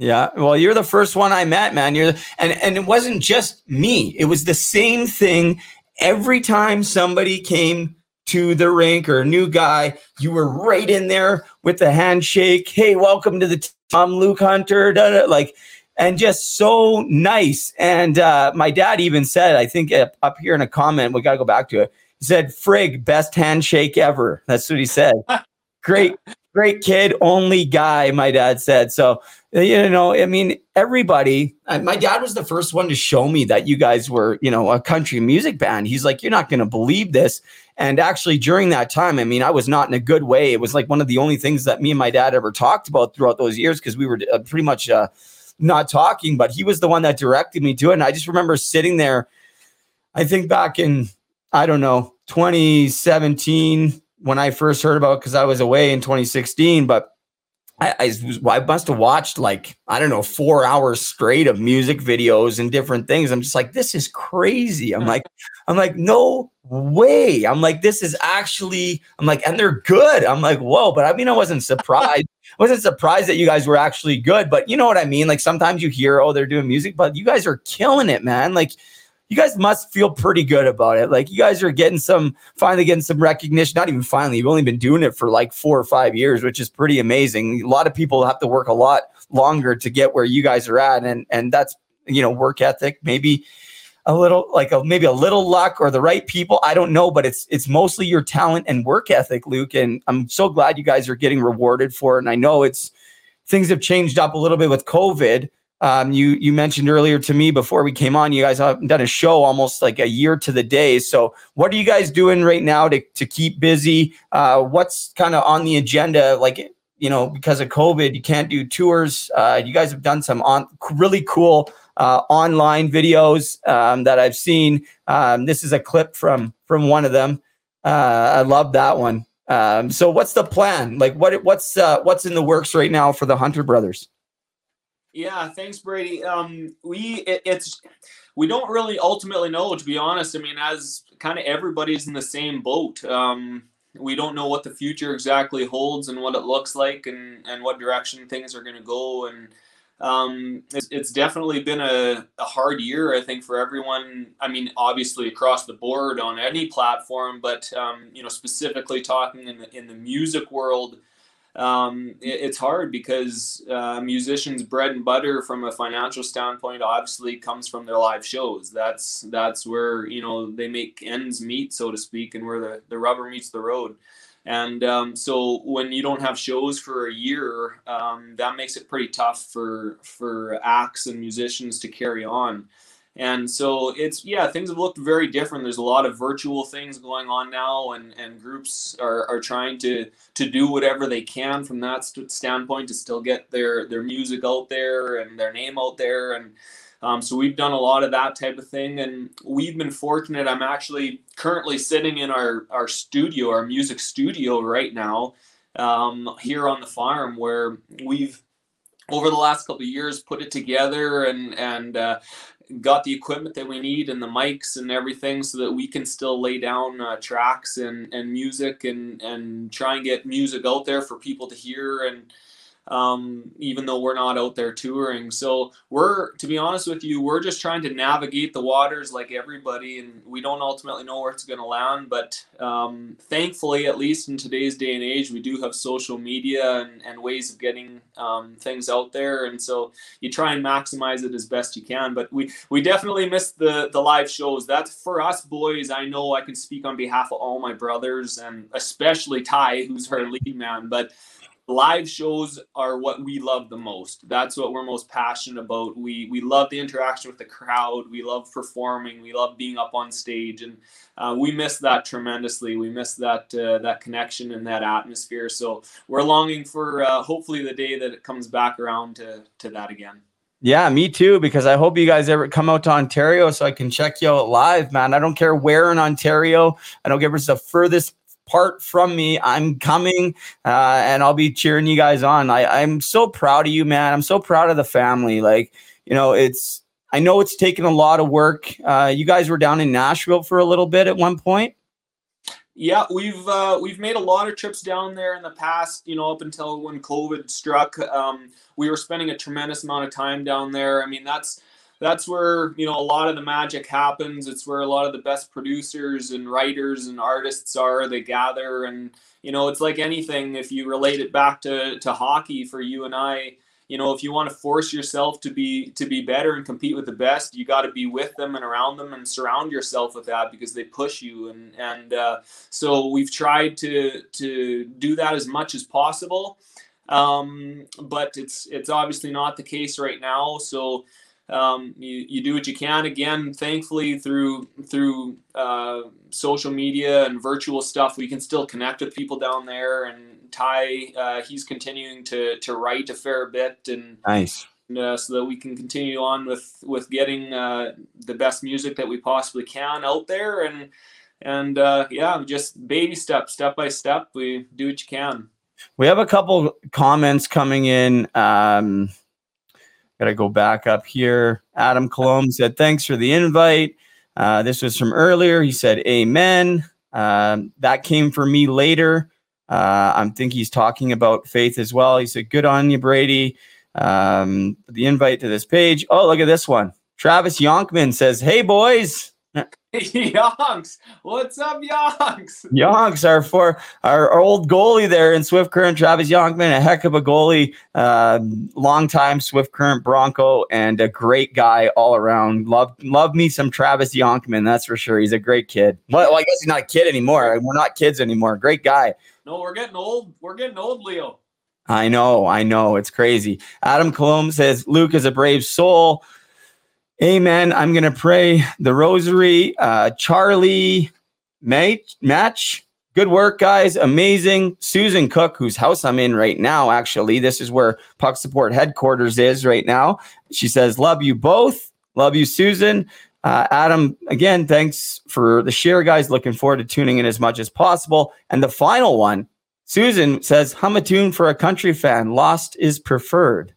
Yeah, well, you're the first one I met, man. You're and and it wasn't just me. It was the same thing every time somebody came to the rink or a new guy. You were right in there with the handshake. Hey, welcome to the Tom Luke Hunter. Da, da, like, and just so nice. And uh, my dad even said, I think uh, up here in a comment, we got to go back to it. He said, "Frig, best handshake ever." That's what he said. Great, great kid, only guy. My dad said so you know, I mean, everybody, my dad was the first one to show me that you guys were, you know, a country music band. He's like, you're not going to believe this. And actually, during that time, I mean, I was not in a good way. It was like one of the only things that me and my dad ever talked about throughout those years because we were uh, pretty much uh, not talking, but he was the one that directed me to it. And I just remember sitting there, I think back in, I don't know, 2017 when I first heard about because I was away in 2016, but I, I, I must have watched like I don't know four hours straight of music videos and different things. I'm just like, this is crazy. I'm hmm. like, I'm like, no way. I'm like, this is actually. I'm like, and they're good. I'm like, whoa. But I mean, I wasn't surprised. I wasn't surprised that you guys were actually good. But you know what I mean? Like sometimes you hear, oh, they're doing music, but you guys are killing it, man. Like you guys must feel pretty good about it. Like you guys are getting some finally getting some recognition. Not even finally, you've only been doing it for like four or five years, which is pretty amazing. A lot of people have to work a lot longer to get where you guys are at, and and that's you know work ethic, maybe a little like a, maybe a little luck or the right people. I don't know, but it's it's mostly your talent and work ethic, Luke. And I'm so glad you guys are getting rewarded for it. And I know it's things have changed up a little bit with COVID um, you you mentioned earlier to me before we came on, you guys have done a show almost like a year to the day. So, what are you guys doing right now to to keep busy? Uh, what's kind of on the agenda? Like, you know, because of COVID, you can't do tours. Uh, you guys have done some on really cool uh, online videos um, that I've seen. Um, this is a clip from from one of them. Uh, I love that one. Um, so, what's the plan? Like, what what's uh, what's in the works right now for the Hunter brothers? Yeah, thanks, Brady. Um, we it, it's we don't really ultimately know, to be honest. I mean, as kind of everybody's in the same boat. Um, we don't know what the future exactly holds and what it looks like and and what direction things are going to go and um, it's, it's, definitely been a, a hard year i think for everyone i mean obviously across the board on any platform but um, you know specifically talking in the, in the music world um, it, it's hard because uh, musicians' bread and butter from a financial standpoint obviously comes from their live shows. That's that's where you know they make ends meet, so to speak, and where the, the rubber meets the road. And um, so when you don't have shows for a year, um, that makes it pretty tough for for acts and musicians to carry on. And so it's yeah, things have looked very different. There's a lot of virtual things going on now, and, and groups are, are trying to to do whatever they can from that st- standpoint to still get their their music out there and their name out there. And um, so we've done a lot of that type of thing, and we've been fortunate. I'm actually currently sitting in our our studio, our music studio right now, um, here on the farm, where we've over the last couple of years put it together and and uh, got the equipment that we need and the mics and everything so that we can still lay down uh, tracks and, and music and, and try and get music out there for people to hear and um, even though we're not out there touring. So we're, to be honest with you, we're just trying to navigate the waters like everybody, and we don't ultimately know where it's going to land. But um, thankfully, at least in today's day and age, we do have social media and, and ways of getting um, things out there, and so you try and maximize it as best you can. But we we definitely miss the the live shows. That's for us boys. I know I can speak on behalf of all my brothers and especially Ty, who's our lead man, but live shows are what we love the most. That's what we're most passionate about. We we love the interaction with the crowd. We love performing. We love being up on stage. And uh, we miss that tremendously. We miss that uh, that connection and that atmosphere. So we're longing for uh, hopefully the day that it comes back around to to that again. Yeah, me too. Because I hope you guys ever come out to Ontario so I can check you out live, man. I don't care where in Ontario. I don't care if it's the furthest part from me. I'm coming uh, and I'll be cheering you guys on. I, I'm so proud of you, man. I'm so proud of the family. Like, you know, it's, I know it's taken a lot of work. Uh, you guys were down in Nashville for a little bit at one point. Yeah, we've uh, we've made a lot of trips down there in the past. You know, up until when COVID struck, um, we were spending a tremendous amount of time down there. I mean, that's that's where you know a lot of the magic happens. It's where a lot of the best producers and writers and artists are. They gather and you know it's like anything. If you relate it back to to hockey for you and i you know if you want to force yourself to be to be better and compete with the best you got to be with them and around them and surround yourself with that because they push you. And and uh, so we've tried to to do that as much as possible. Um, but it's it's obviously not the case right now. So um, you, you do what you can. Again thankfully through through uh, social media and virtual stuff we can still connect with people down there. And ty uh, he's continuing to to write a fair bit and nice. uh, so that we can continue on with with getting uh, the best music that we possibly can out there. And and uh, yeah just baby step step by step we do what you can. We have a couple comments coming in. Um Got to go back up here. Adam Colomb said, Thanks for the invite. Uh, this was from earlier. He said, Amen. Um, that came for me later. Uh, I think he's talking about faith as well. He said, Good on you, Brady. Um, the invite to this page. Oh, look at this one. Travis Yonkman says, Hey, boys. Yonks, what's up, Yonks? Yonks, our for our, old goalie there in Swift Current, Travis Yonkman, a heck of a goalie, uh, long time Swift Current Bronco, and a great guy all around. Love, love me some Travis Yonkman, that's for sure. He's a great kid. Well, I guess he's not a kid anymore. We're not kids anymore. Great guy. No, we're getting old. We're getting old, Leo. I know, I know. It's crazy. Adam Colomb says Luke is a brave soul. Amen. I'm going to pray the rosary. Uh, Charlie Match, match. Good work, guys. Amazing. Susan Cook, whose house I'm in right now, actually. This is where Puck Support headquarters is right now. She says, Love you both. Love you, Susan. Uh, Adam, again, thanks for the share, guys. Looking forward to tuning in as much as possible. And the final one, Susan says, Hum a tune for a country fan. Lost is preferred.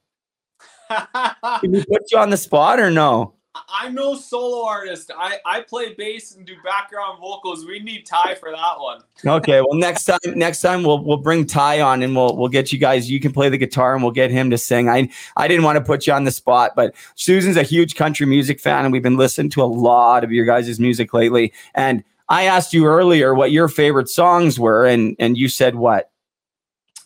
Can we put you on the spot or no? I'm no solo artist. I, I play bass and do background vocals. We need Ty for that one. okay, well next time next time we'll we'll bring Ty on and we'll we'll get you guys. You can play the guitar and we'll get him to sing. I I didn't want to put you on the spot, but Susan's a huge country music fan and we've been listening to a lot of your guys' music lately. And I asked you earlier what your favorite songs were, and and you said what?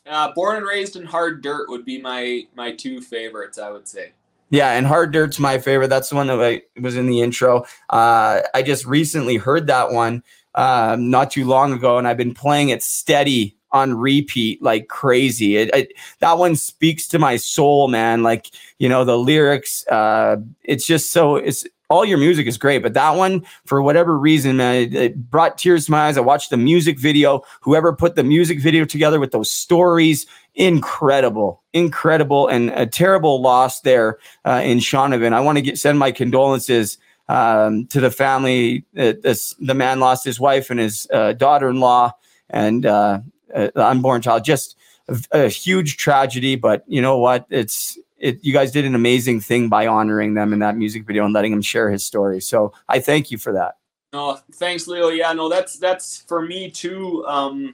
Uh, Born and Raised in Hard Dirt would be my my two favorites, I would say. Yeah, and Hard Dirt's my favorite. That's the one that I, was in the intro. Uh, I just recently heard that one um, not too long ago, and I've been playing it steady on repeat like crazy. It, it, that one speaks to my soul, man. Like you know the lyrics. Uh, it's just so it's all your music is great, but that one, for whatever reason, man, it, it, brought tears to my eyes. I watched the music video. Whoever put the music video together with those stories, incredible, incredible, and a terrible loss there uh, in Shaunavon. I want to send my condolences um, to the family. Uh, this, the man lost his wife and his uh, daughter-in-law and uh, unborn child. Just a, a huge tragedy, but you know what? It's it, you guys did an amazing thing by honoring them in that music video and letting him share his story. So I thank you for that. No, thanks, Leo. Yeah, no, that's that's for me too. Um,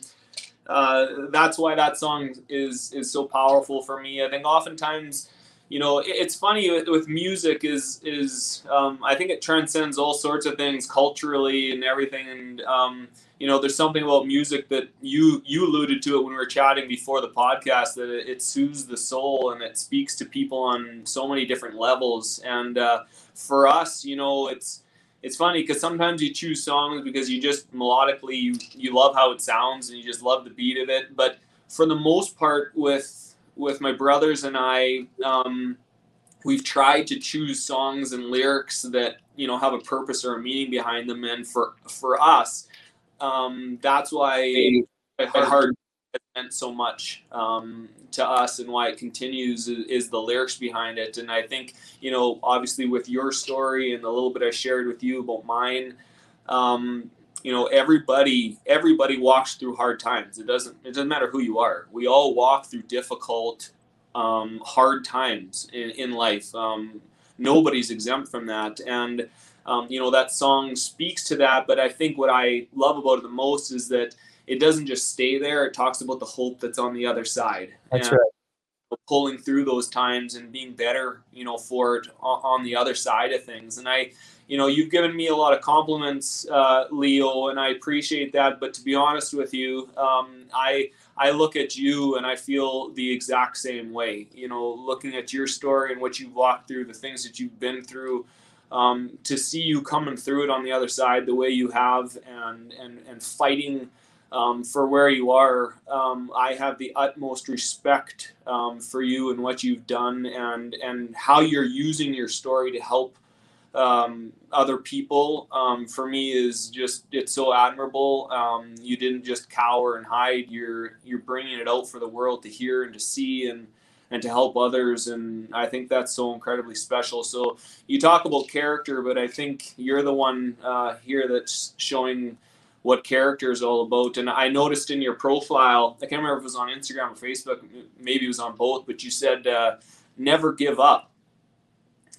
uh, that's why that song is is so powerful for me. I think oftentimes, you know, it, it's funny with, with, music is is um, I think it transcends all sorts of things culturally and everything, and um, you know, there's something about music that you you alluded to it when we were chatting before the podcast that it, it soothes the soul and it speaks to people on so many different levels. And uh, for us, you know, it's it's funny because sometimes you choose songs because you just melodically you you love how it sounds and you just love the beat of it. But for the most part, with with my brothers and I. Um, we've tried to choose songs and lyrics that you know have a purpose or a meaning behind them and for for us um, that's why hard meant so much um, to us and why it continues is, is, the lyrics behind it. And I think, you know, obviously with your story and the little bit I shared with you about mine, um, you know, everybody everybody walks through hard times. It doesn't it doesn't matter who you are. We all walk through difficult, um, hard times in, in life. Um, nobody's exempt from that. And um, you know, that song speaks to that. But I think what I love about it the most is that it doesn't just stay there. It talks about the hope that's on the other side. That's and, right. Pulling through those times and being better, you know, for it on the other side of things. And I, you know, you've given me a lot of compliments, uh, Leo, and I appreciate that. But to be honest with you, um, I I look at you and I feel the exact same way. You know, looking at your story and what you've walked through, the things that you've been through um, to see you coming through it on the other side the way you have and and and fighting um, for where you are. Um, I have the utmost respect um, for you and what you've done and and how you're using your story to help um, other people. Um, for me, is just it's so admirable. Um, you didn't just cower and hide. You're you're bringing it out for the world to hear and to see and and to help others. And I think that's so incredibly special. So you talk about character, but I think you're the one uh, here that's showing what character is all about. And I noticed in your profile, I can't remember if it was on Instagram or Facebook, maybe it was on both, but you said, uh, never give up.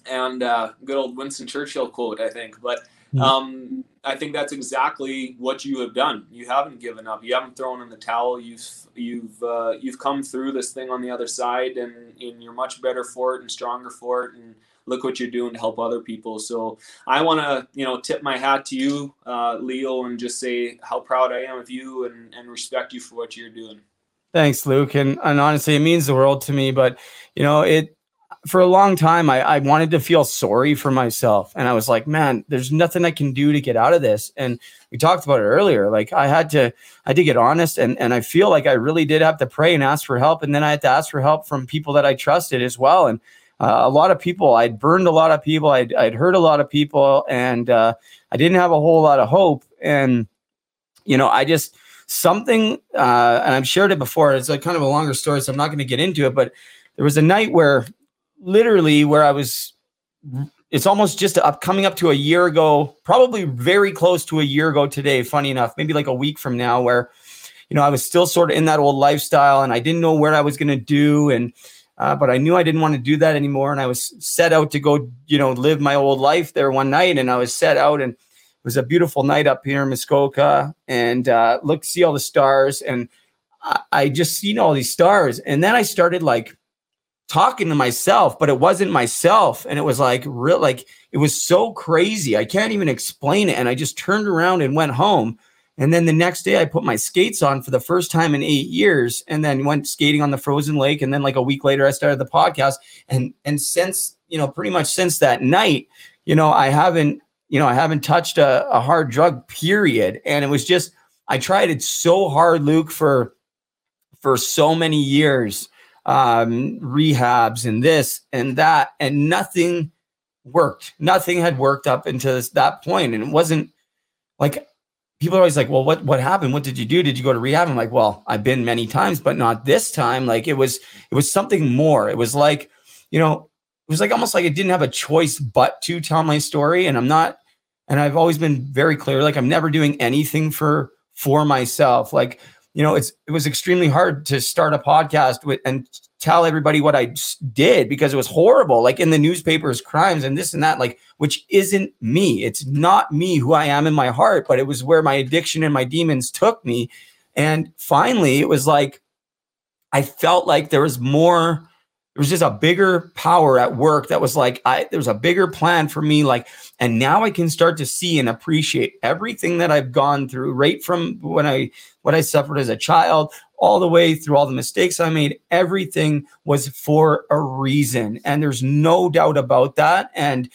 And uh, good old Winston Churchill quote, I think. But mm-hmm. um, I think that's exactly what you have done. You haven't given up. You haven't thrown in the towel. You've you've uh, you've come through this thing on the other side, and, and you're much better for it and stronger for it. And look what you're doing to help other people. So I want to you know tip my hat to you, uh, Leo, and just say how proud I am of you and and respect you for what you're doing. Thanks, Luke, and and honestly, it means the world to me. But you know it for a long time I, I wanted to feel sorry for myself. And i was like man there's nothing i can do to get out of this. And we talked about it earlier. Like i had to i to get honest and and i feel like i really did have to pray and ask for help. And then i had to ask for help from people that i trusted as well. And uh, a lot of people i'd burned a lot of people. I'd, I'd hurt a lot of people. And uh, i didn't have a whole lot of hope. And you know i just something uh, and i've shared it before. It's like kind of a longer story so i'm not going to get into it. But there was a night where literally where I was it's almost just up coming up to a year ago, probably very close to a year ago today, funny enough, maybe like a week from now, where you know I was still sort of in that old lifestyle and I didn't know where I was gonna do and uh, but I knew I didn't want to do that anymore. And I was set out to go, you know, live my old life there one night. And I was set out, and it was a beautiful night up here in Muskoka, and uh, look, see all the stars, and I, I just seen all these stars. And then I started like talking to myself, but it wasn't myself. And it was like real, like it was so crazy. I can't even explain it. And I just turned around and went home. And then the next day, I put my skates on for the first time in eight years, and then went skating on the frozen lake. And then, like a week later, I started the podcast. And and since you know, pretty much since that night, you know, I haven't you know, I haven't touched a, a hard drug. Period. And it was just I tried it so hard, Luke, for for so many years, um, rehabs and this and that, and nothing worked. Nothing had worked up until this, that point, and it wasn't like people are always like, "Well, what what happened? What did you do? Did you go to rehab?" I'm like, "Well, I've been many times, but not this time. Like it was it was something more. It was like, you know, it was like almost like I didn't have a choice but to tell my story, and I'm not. And I've always been very clear, like I'm never doing anything for for myself. Like you know, it's it was extremely hard to start a podcast with and tell everybody what I did because it was horrible. Like in the newspapers, crimes and this and that, like which isn't me. It's not me who I am in my heart, but it was where my addiction and my demons took me. And finally, it was like I felt like there was more there was just a bigger power at work that was like i there was a bigger plan for me like and now i can start to see and appreciate everything that i've gone through right from when i what i suffered as a child all the way through all the mistakes i made everything was for a reason and there's no doubt about that and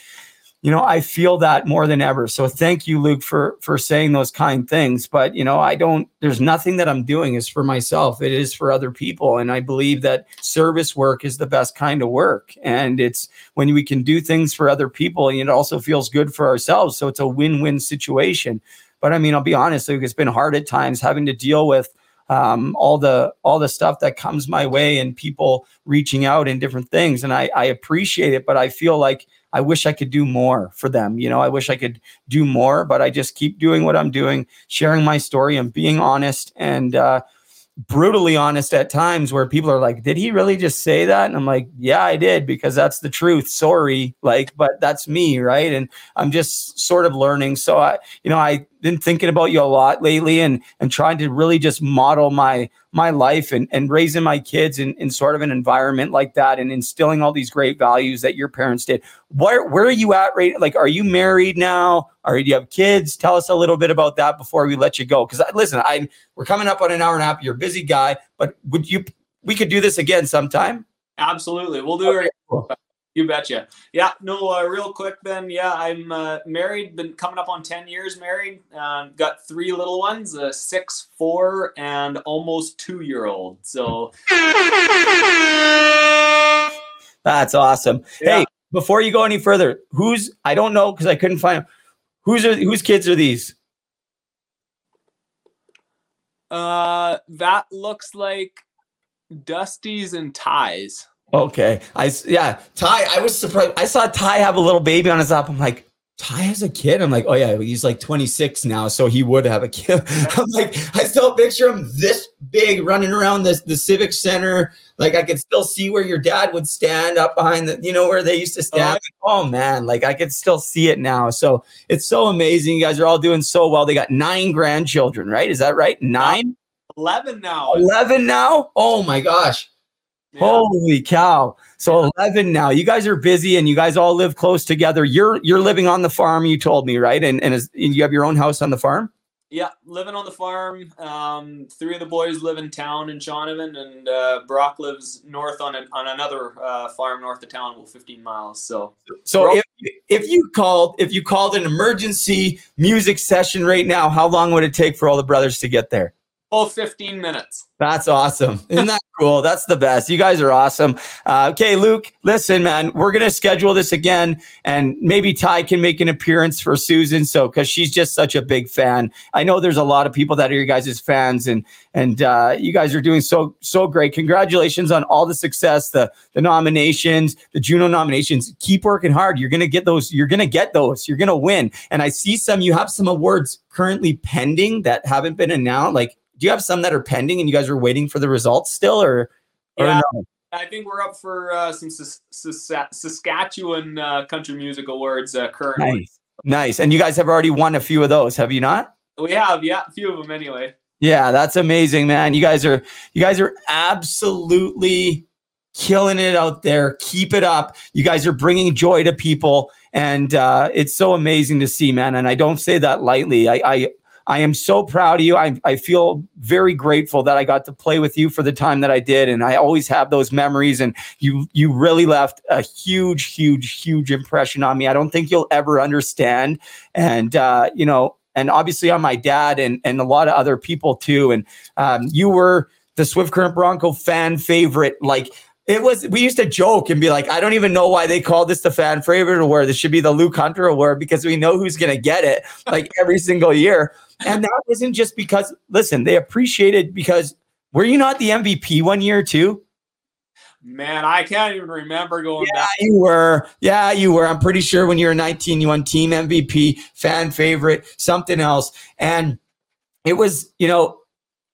you know i feel that more than ever. So thank you luke for for saying those kind things. But you know i don't there's nothing that i'm doing is for myself. It is for other people. And i believe that service work is the best kind of work. And it's when we can do things for other people and it also feels good for ourselves. So it's a win-win situation. But i mean i'll be honest luke it's been hard at times having to deal with um, all the all the stuff that comes my way and people reaching out and different things and I, I appreciate it but i feel like I wish I could do more for them. You know, I wish I could do more, but I just keep doing what I'm doing, sharing my story and being honest and uh, brutally honest at times where people are like, did he really just say that? And I'm like, yeah, I did because that's the truth. Sorry. Like, but that's me. Right. And I'm just sort of learning. So I, you know, I've been thinking about you a lot lately and, and trying to really just model my, my life and, and raising my kids in, in sort of an environment like that and instilling all these great values that your parents did. Where, where are you at right? Like, are you married now? Are you have kids? Tell us a little bit about that before we let you go. Cause listen, I we're coming up on an hour and a half. You're a busy guy, but would you, we could do this again sometime. Absolutely. We'll do it. You betcha. Yeah, no, uh, real quick then. Yeah, I'm uh, married, been coming up on 10 years married. Uh, got three little ones a six, four, and almost two year old. So that's awesome. Yeah. Hey, before you go any further, who's, I don't know because I couldn't find Who's are, whose kids are these? Uh, that looks like Dusty's and Ty's. Okay. I yeah, Ty. I was surprised. I saw Ty have a little baby on his lap. I'm like, Ty has a kid. I'm like, oh yeah, he's like 26 now, so he would have a kid. I'm like, I still picture him this big running around this the civic center. Like I could still see where your dad would stand up behind the, you know, where they used to oh, stand. Oh, oh man, like I could still see it now. So it's so amazing. You guys are all doing so well. They got nine grandchildren, right? Is that right? Nine? 11 now. 11 now? Oh my gosh. Yeah. Holy cow. So 11 now. You guys are busy and you guys all live close together. You're you're living on the farm you told me, right? And and, is, and you have your own house on the farm? Yeah, living on the farm. Um, three of the boys live in town in Shaunavon, and uh, Brock lives north on an, on another uh, farm north of town, about 15 miles. So, so if, if you called if you called an emergency music session right now, how long would it take for all the brothers to get there? Oh, 15 minutes. That's awesome. Isn't that cool? That's the best. You guys are awesome. Uh, okay, Luke, listen, man, we're going to schedule this again and maybe Ty can make an appearance for Susan. So, cause she's just such a big fan. I know there's a lot of people that are your guys' fans and, and, uh, you guys are doing so, so great. Congratulations on all the success, the, the nominations, the Juno nominations. Keep working hard. You're going to get those. You're going to get those. You're going to win. And I see some, you have some awards currently pending that haven't been announced. Like, do you have some that are pending and you guys are waiting for the results still or, or yeah, no? I think we're up for uh, some Saskatchewan uh, country music awards uh, currently. Nice. nice. And you guys have already won a few of those, have you not? We have, yeah, a few of them anyway. Yeah, that's amazing, man. You guys are you guys are absolutely killing it out there. Keep it up. You guys are bringing joy to people, and uh, it's so amazing to see, man. And I don't say that lightly. I, I I am so proud of you. I, I feel very grateful that I got to play with you for the time that I did, and I always have those memories. And you you really left a huge, huge, huge impression on me. I don't think you'll ever understand. And uh, you know, and obviously on my dad and and a lot of other people too. And um, you were the Swift Current Bronco fan favorite, like it was we used to joke and be like, I don't even know why they call this the fan favorite award. This should be the Luke Hunter award because we know who's gonna get it like every single year. And that wasn't just because listen, they appreciated because were you not the MVP one year too? Man, I can't even remember going back. Yeah, back. you were. Yeah, you were. I'm pretty sure when you were 19, you won team MVP, fan favorite, something else. And it was, you know,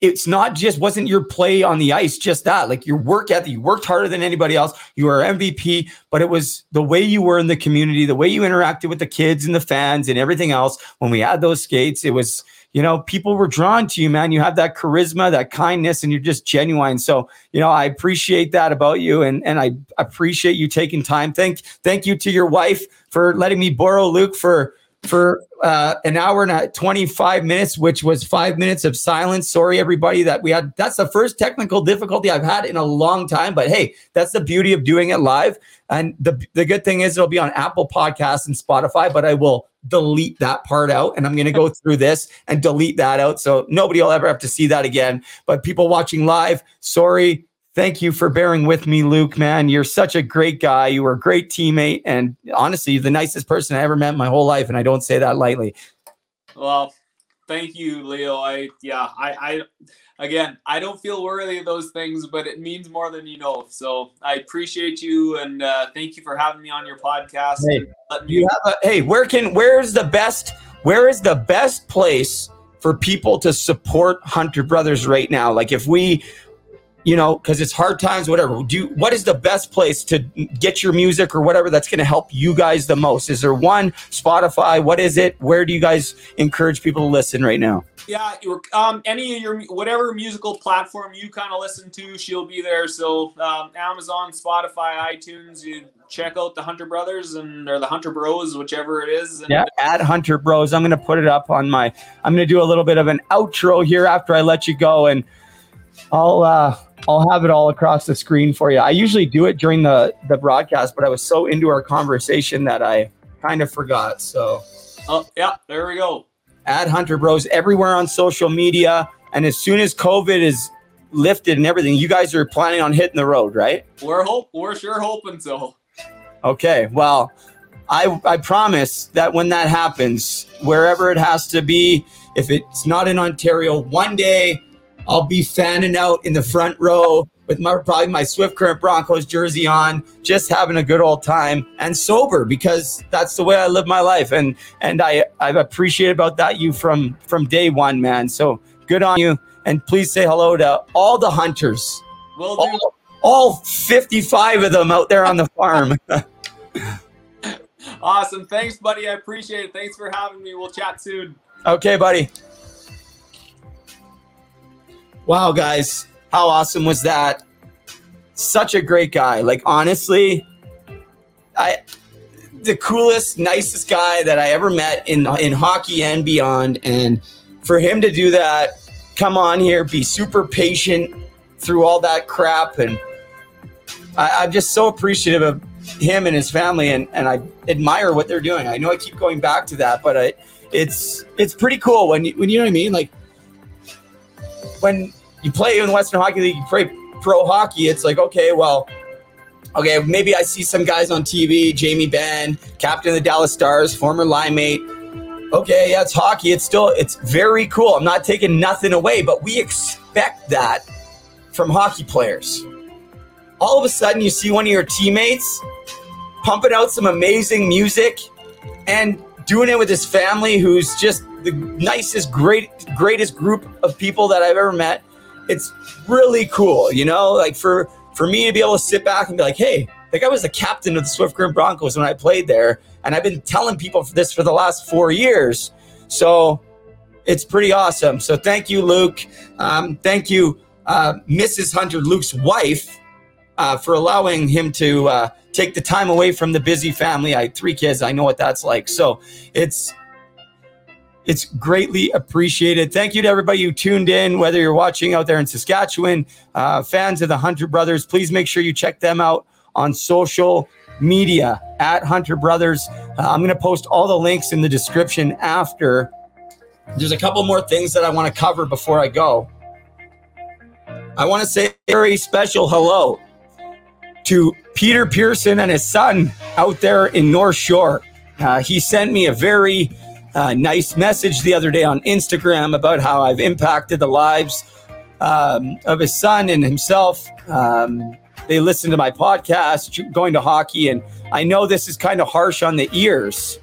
it's not just wasn't your play on the ice just that like your work ethic you worked harder than anybody else you were mvp but it was the way you were in the community the way you interacted with the kids and the fans and everything else. When we had those skates it was you know people were drawn to you man. You have that charisma that kindness and you're just genuine. So you know i appreciate that about you and and i appreciate you taking time. Thank thank you to your wife for letting me borrow luke for for uh, an hour and a 25 minutes, which was five minutes of silence. Sorry, everybody, that we had. That's the first technical difficulty I've had in a long time. But hey, that's the beauty of doing it live. And the, the good thing is it'll be on Apple Podcasts and Spotify, but I will delete that part out. And I'm going to go through this and delete that out. So nobody will ever have to see that again. But people watching live, sorry. Thank you for bearing with me, Luke, man. You're such a great guy. You were a great teammate. And honestly, you're the nicest person I ever met in my whole life. And I don't say that lightly. Well, thank you, Leo. I yeah, I I again, I don't feel worthy of those things, but it means more than you know. So I appreciate you and uh, thank you for having me on your podcast. Hey, Do you have a, hey, where can where's the best where is the best place for people to support Hunter Brothers right now? Like if we you know, because it's hard times, whatever. Do you, what is the best place to get your music or whatever that's going to help you guys the most? Is there one Spotify? What is it? Where do you guys encourage people to listen right now? Yeah, um, any of your whatever musical platform you kind of listen to, she'll be there. So um, Amazon, Spotify, iTunes, you check out the Hunter Brothers and or the Hunter Bros, whichever it is. And Yeah, at Hunter Bros. I'm going to put it up on my. I'm going to do a little bit of an outro here after I let you go, and I'll uh, I'll have it all across the screen for you. I usually do it during the the broadcast, but I was so into our conversation that I kind of forgot. So Oh, yeah, there we go. at Hunter Bros everywhere on social media, and as soon as COVID is lifted and everything, you guys are planning on hitting the road, right? We're hope we're sure hoping so. Okay, well, I I promise that when that happens, wherever it has to be, if it's not in Ontario, one day I'll be fanning out in the front row with my probably my Swift Current Broncos jersey on, just having a good old time and sober because that's the way I live my life. And and I I've appreciated about that you from from day one, man. So good on you. And please say hello to all the hunters. We'll do. All, all 55 of them out there on the farm. Awesome. Thanks, buddy. I appreciate it. Thanks for having me. We'll chat soon. Okay, buddy. Wow, guys, how awesome was that? Such a great guy. Like honestly, I the coolest, nicest guy that I ever met in in hockey and beyond. And for him to do that, come on here, be super patient through all that crap, and I, I'm just so appreciative of him and his family, and and I admire what they're doing. I know I keep going back to that, but I, it's it's pretty cool when you when you know what I mean, like when you play in the Western Hockey League, you play pro hockey, it's like, okay, well, okay, maybe I see some guys on TV, Jamie Benn, captain of the Dallas Stars, former line mate. Okay, yeah, it's hockey. It's still, it's very cool. I'm not taking nothing away, but we expect that from hockey players. All of a sudden, you see one of your teammates pumping out some amazing music and doing it with his family, who's just the nicest, great, greatest group of people that I've ever met. It's really cool, you know. Like for for me to be able to sit back and be like, "Hey, like I was the captain of the Swift Current Broncos when I played there, and I've been telling people this for the last four years." So it's pretty awesome. So thank you, Luke. Um, thank you, uh, Mrs. Hunter, Luke's wife, uh, for allowing him to uh, take the time away from the busy family. I have three kids. I know what that's like. So it's It's greatly appreciated. Thank you to everybody who tuned in, whether you're watching out there in Saskatchewan, uh, fans of the Hunter Brothers. Please make sure you check them out on social media at Hunter Brothers. Uh, I'm going to post all the links in the description after. There's a couple more things that I want to cover before I go. I want to say a very special hello to Peter Pearson and his son out there in North Shore. Uh, he sent me a very uh, nice message the other day on Instagram about how I've impacted the lives um, of his son and himself. Um, they listen to my podcast, going to hockey, and I know this is kind of harsh on the ears,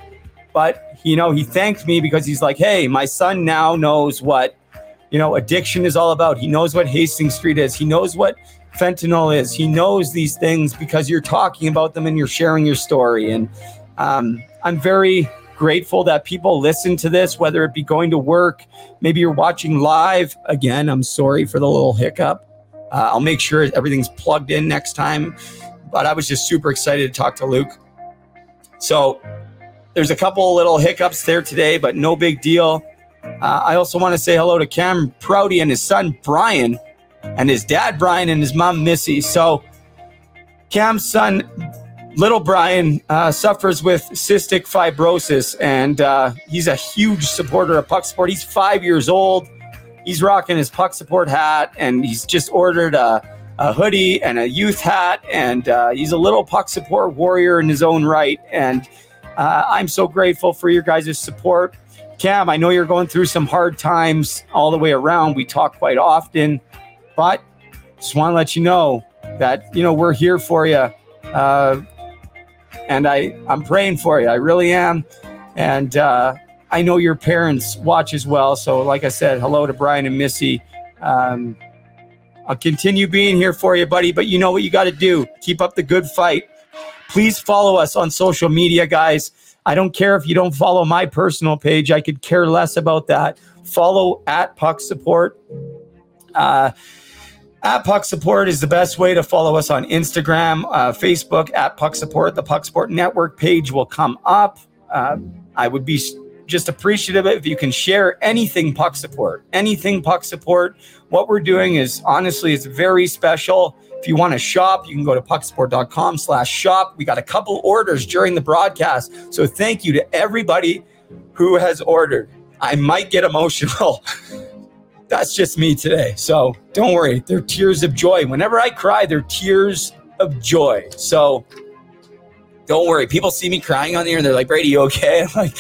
but you know, he thanked me because he's like, "Hey, my son now knows what you know addiction is all about. He knows what Hastings Street is. He knows what fentanyl is. He knows these things because you're talking about them and you're sharing your story. And um, I'm very grateful that people listen to this, whether it be going to work, maybe you're watching live. Again, I'm sorry for the little hiccup. Uh, I'll make sure everything's plugged in next time. But I was just super excited to talk to Luke. So there's a couple little hiccups there today, but no big deal. Uh, I also want to say hello to Cam Prouty and his son Brian, and his dad Brian and his mom Missy. So Cam's son, little Brian, uh, suffers with cystic fibrosis, and uh, he's a huge supporter of Puck Support. He's five years old. He's rocking his Puck Support hat, and he's just ordered a, a hoodie and a youth hat, and uh, he's a little Puck Support warrior in his own right. And uh, I'm so grateful for your guys' support. Cam, I know you're going through some hard times all the way around. We talk quite often, but just want to let you know that you know we're here for you, uh, and I I'm praying for you. I really am, and uh, I know your parents watch as well. So, like I said, hello to Brian and Missy. Um, I'll continue being here for you, buddy. But you know what you got to do? Keep up the good fight. Please follow us on social media, guys. I don't care if you don't follow my personal page. I could care less about that. Follow at Puck Support. Uh, at Puck Support is the best way to follow us on Instagram, uh, Facebook at Puck Support. The Puck Support Network page will come up. Uh, I would be just appreciative if you can share anything Puck Support, anything Puck Support. What we're doing is honestly, it's very special. If you want to shop, you can go to pucksupport.com slash shop. We got a couple orders during the broadcast. So thank you to everybody who has ordered. I might get emotional. That's just me today. So don't worry. They're tears of joy. Whenever I cry, they're tears of joy. So don't worry. People see me crying on the air and they're like, Brady, you okay? I'm like,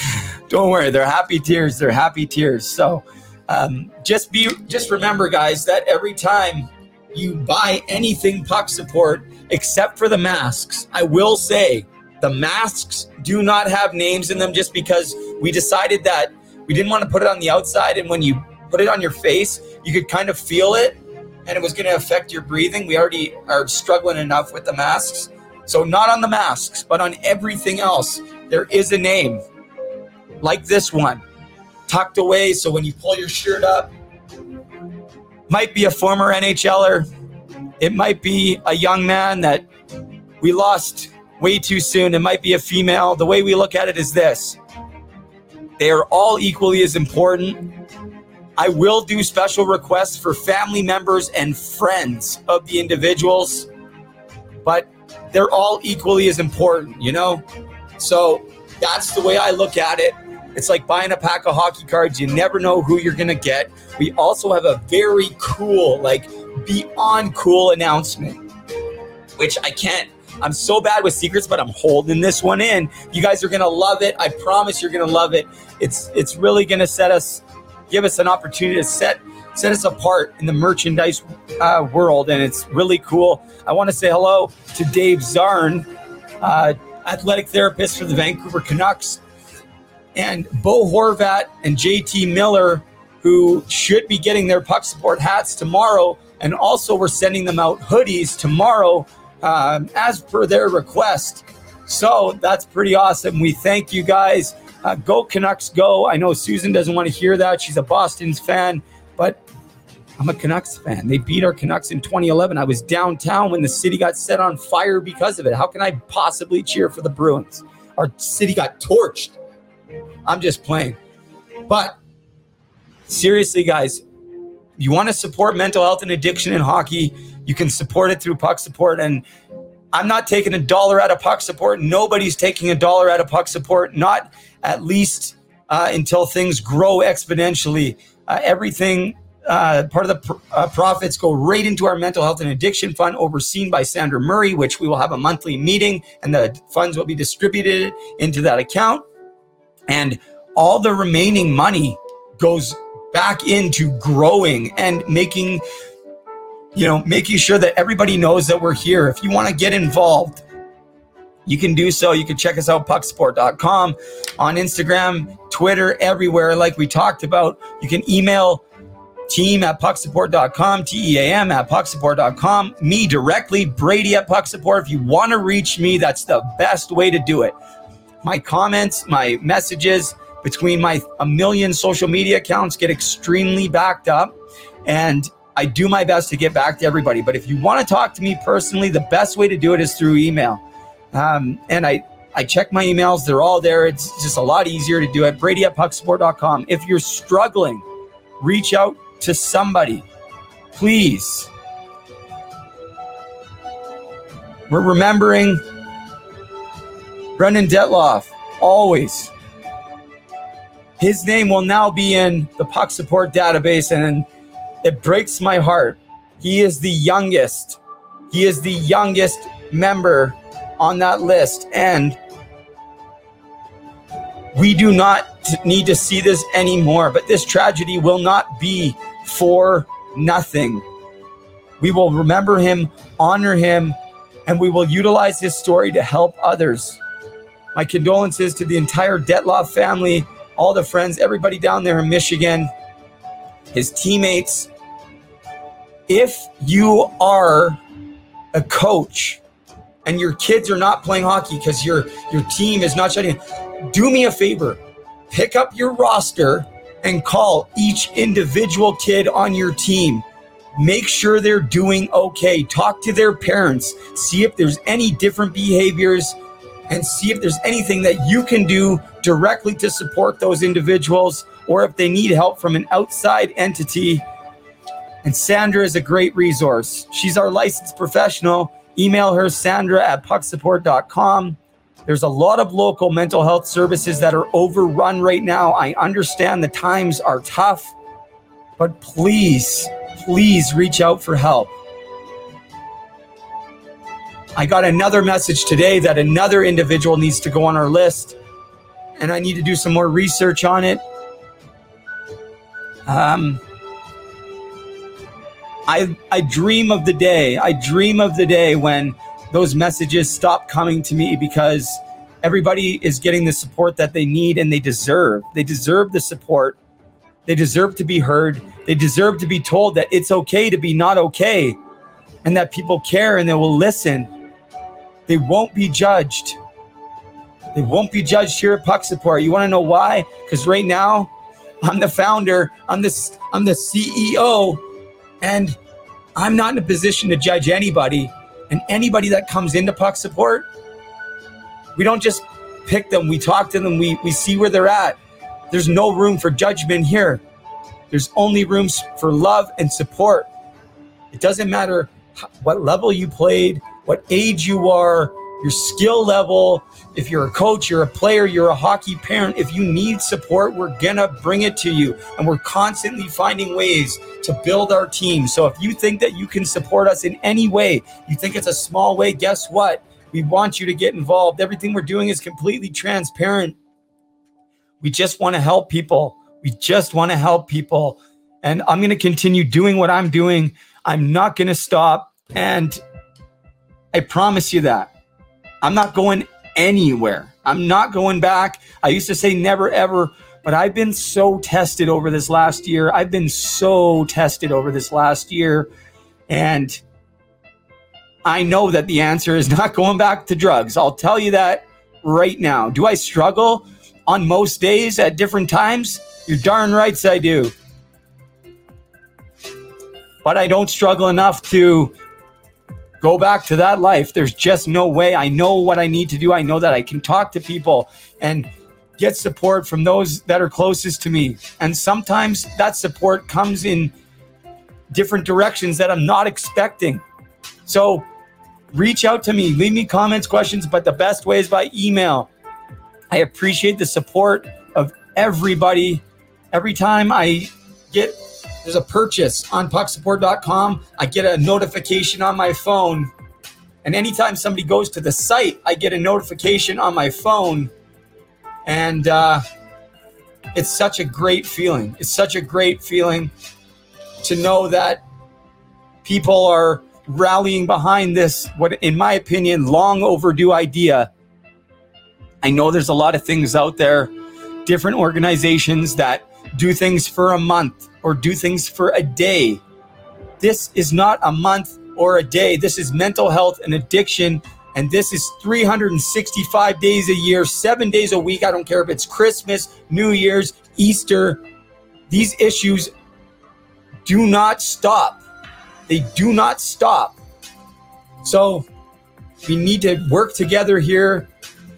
don't worry. They're happy tears. They're happy tears. So um, just be, just remember, guys, that every time you buy anything puck support except for the masks. I will say the masks do not have names in them just because we decided that we didn't want to put it on the outside. And when you put it on your face, you could kind of feel it and it was going to affect your breathing. We already are struggling enough with the masks. So, not on the masks, but on everything else, there is a name like this one tucked away. So, when you pull your shirt up, might be a former NHLer. It might be a young man that we lost way too soon. It might be a female. The way we look at it is this they are all equally as important. I will do special requests for family members and friends of the individuals, but they're all equally as important, you know? So that's the way I look at it. It's like buying a pack of hockey cards. You never know who you're going to get. We also have a very cool, like beyond cool announcement, which I can't. I'm so bad with secrets, but I'm holding this one in. You guys are gonna love it. I promise you're gonna love it. It's it's really gonna set us, give us an opportunity to set set us apart in the merchandise uh, world, and it's really cool. I want to say hello to Dave Zarn, uh, athletic therapist for the Vancouver Canucks and Bo Horvat and JT Miller, who should be getting their puck support hats tomorrow. And also, we're sending them out hoodies tomorrow um, as per their request. So that's pretty awesome. We thank you guys. Uh, go Canucks, go. I know Susan doesn't want to hear that. She's a Boston's fan, but I'm a Canucks fan. They beat our Canucks in 2011. I was downtown when the city got set on fire because of it. How can I possibly cheer for the Bruins? Our city got torched. I'm just playing. But seriously, guys, you want to support mental health and addiction in hockey, you can support it through puck support. And I'm not taking a dollar out of puck support. Nobody's taking a dollar out of puck support, not at least uh, until things grow exponentially. Uh, everything, uh, part of the pr- uh, profits go right into our mental health and addiction fund, overseen by Sandra Murray, which we will have a monthly meeting, and the funds will be distributed into that account. And all the remaining money goes back into growing and making you know making sure that everybody knows that we're here. If you want to get involved you can do so. You can check us out pucksupport.com on instagram twitter everywhere like we talked about. You can email team at pucksupport.com t-e-a-m at pucksupport.com me directly brady at pucksupport. If you want to reach me that's the best way to do it. My comments my messages between my a million social media accounts get extremely backed up and I do my best to get back to everybody. But if you want to talk to me personally, the best way to do it is through email. Um, and I, I check my emails, they're all there. It's just a lot easier to do it. Brady at pucksupport.com. If you're struggling, reach out to somebody, please. We're remembering Brendan Detloff, always his name will now be in the puck support database and it breaks my heart. He is the youngest. He is the youngest member on that list. And we do not need to see this anymore but this tragedy will not be for nothing. We will remember him honor him and we will utilize his story to help others. My condolences to the entire Detloff family all the friends, everybody down there in Michigan, his teammates. If you are a coach and your kids are not playing hockey because your your team is not shutting, do me a favor. Pick up your roster and call each individual kid on your team. Make sure they're doing okay. Talk to their parents. See if there's any different behaviors and see if there's anything that you can do directly to support those individuals or if they need help from an outside entity. And Sandra is a great resource. She's our licensed professional. Email her, Sandra at pucksupport.com. There's a lot of local mental health services that are overrun right now. I understand the times are tough, but please, please reach out for help. I got another message today that another individual needs to go on our list, and I need to do some more research on it. Um, I I dream of the day. I dream of the day when those messages stop coming to me because everybody is getting the support that they need and they deserve. They deserve the support. They deserve to be heard. They deserve to be told that it's okay to be not okay and that people care and they will listen. They won't be judged. They won't be judged here at Puck Support. You want to know why? Because right now, I'm the founder. I'm the I'm the CEO, and I'm not in a position to judge anybody. And anybody that comes into Puck Support, we don't just pick them. We talk to them. We we see where they're at. There's no room for judgment here. There's only rooms for love and support. It doesn't matter what level you played, what age you are, your skill level. If you're a coach, you're a player, you're a hockey parent, if you need support, we're gonna bring it to you. And we're constantly finding ways to build our team. So if you think that you can support us in any way, you think it's a small way, guess what? We want you to get involved. Everything we're doing is completely transparent. We just want to help people. We just want to help people. And I'm going to continue doing what I'm doing. I'm not going to stop. And I promise you that. I'm not going anywhere. I'm not going back. I used to say never ever, but I've been so tested over this last year. I've been so tested over this last year. And I know that the answer is not going back to drugs. I'll tell you that right now. Do I struggle on most days at different times? You're darn rights I do. But I don't struggle enough to go back to that life. There's just no way. I know what I need to do. I know that I can talk to people and get support from those that are closest to me. And sometimes that support comes in different directions that I'm not expecting. So reach out to me, leave me comments, questions, but the best way is by email. I appreciate the support of everybody. Every time I get there's a purchase on pucksupport.com, I get a notification on my phone. And anytime somebody goes to the site, I get a notification on my phone. And uh, it's such a great feeling. It's such a great feeling to know that people are rallying behind this, what, in my opinion, long overdue idea. I know there's a lot of things out there, different organizations that do things for a month or do things for a day. This is not a month or a day. This is mental health and addiction. And this is 365 days a year, seven days a week. I don't care if it's Christmas, New Year's, Easter. These issues do not stop. They do not stop. So we need to work together here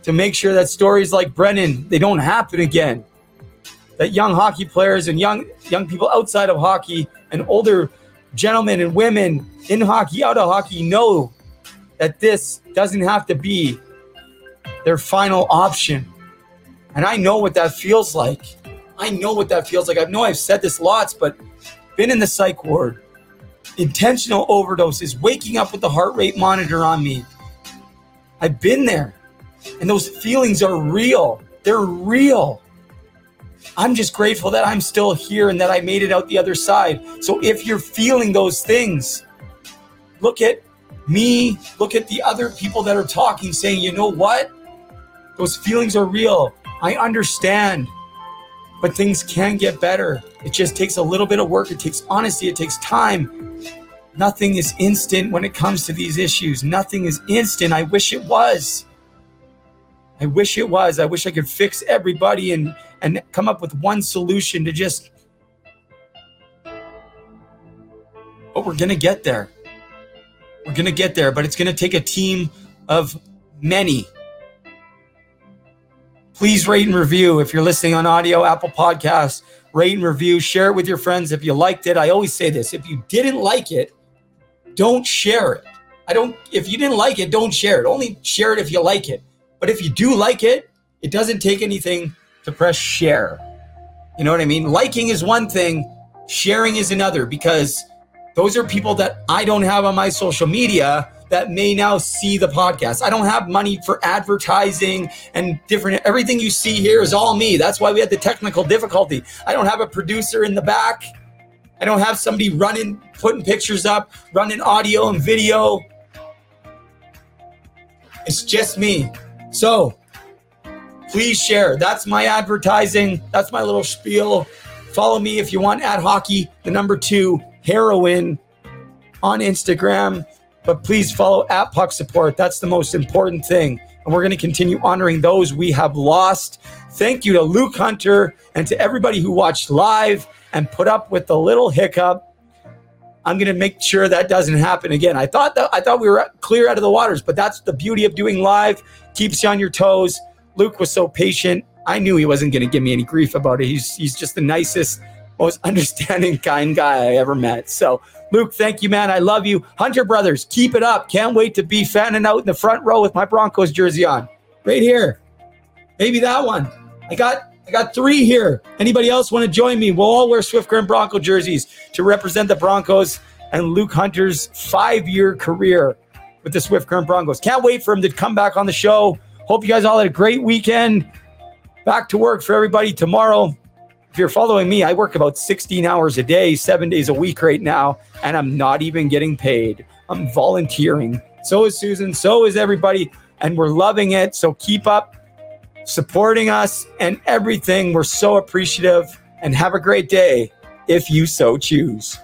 to make sure that stories like Brennan, they don't happen again that young hockey players and young young people outside of hockey and older gentlemen and women in hockey, out of hockey, know that this doesn't have to be their final option. And I know what that feels like. I know what that feels like. I know I've said this lots, but been in the psych ward, intentional overdoses, waking up with the heart rate monitor on me. I've been there. And those feelings are real. They're real. I'm just grateful that I'm still here and that I made it out the other side. So if you're feeling those things, look at me, look at the other people that are talking, saying, you know what? Those feelings are real. I understand, but things can get better. It just takes a little bit of work. It takes honesty. It takes time. Nothing is instant when it comes to these issues. Nothing is instant. I wish it was. I wish it was. I wish I could fix everybody and and come up with one solution to just but we're gonna get there. We're gonna get there but it's gonna take a team of many. Please rate and review if you're listening on audio apple podcasts. Rate and review share it with your friends if you liked it. I always say this if you didn't like it don't share it. I don't if you didn't like it don't share it. Only share it if you like it. But if you do like it it doesn't take anything to press share. You know what I mean? Liking is one thing, sharing is another because those are people that I don't have on my social media that may now see the podcast. I don't have money for advertising and different everything you see here is all me. That's why we had the technical difficulty. I don't have a producer in the back. I don't have somebody running putting pictures up, running audio and video. It's just me. So, please share. That's my advertising. That's my little spiel. Follow me if you want at hockey, the number two, heroin on Instagram. But please follow at Puck Support. That's the most important thing. And we're going to continue honoring those we have lost. Thank you to Luke Hunter and to everybody who watched live and put up with the little hiccup. I'm going to make sure that doesn't happen again. I thought that I thought we were clear out of the waters, but that's the beauty of doing live. Keeps you on your toes. Luke was so patient. I knew he wasn't going to give me any grief about it. He's he's just the nicest, most understanding, kind guy I ever met. So, Luke, thank you, man. I love you. Hunter Brothers, keep it up. Can't wait to be fanning out in the front row with my Broncos jersey on. Right here. Maybe that one. I got I got three here. Anybody else want to join me? We'll all wear Swift Current Bronco jerseys to represent the Broncos and Luke Hunter's five-year career with the Swift Current Broncos. Can't wait for him to come back on the show. Hope you guys all had a great weekend. Back to work for everybody tomorrow. If you're following me, I work about 16 hours a day, seven days a week right now, and I'm not even getting paid. I'm volunteering. So is Susan. So is everybody. And we're loving it. So keep up supporting us and everything. We're so appreciative. And have a great day if you so choose.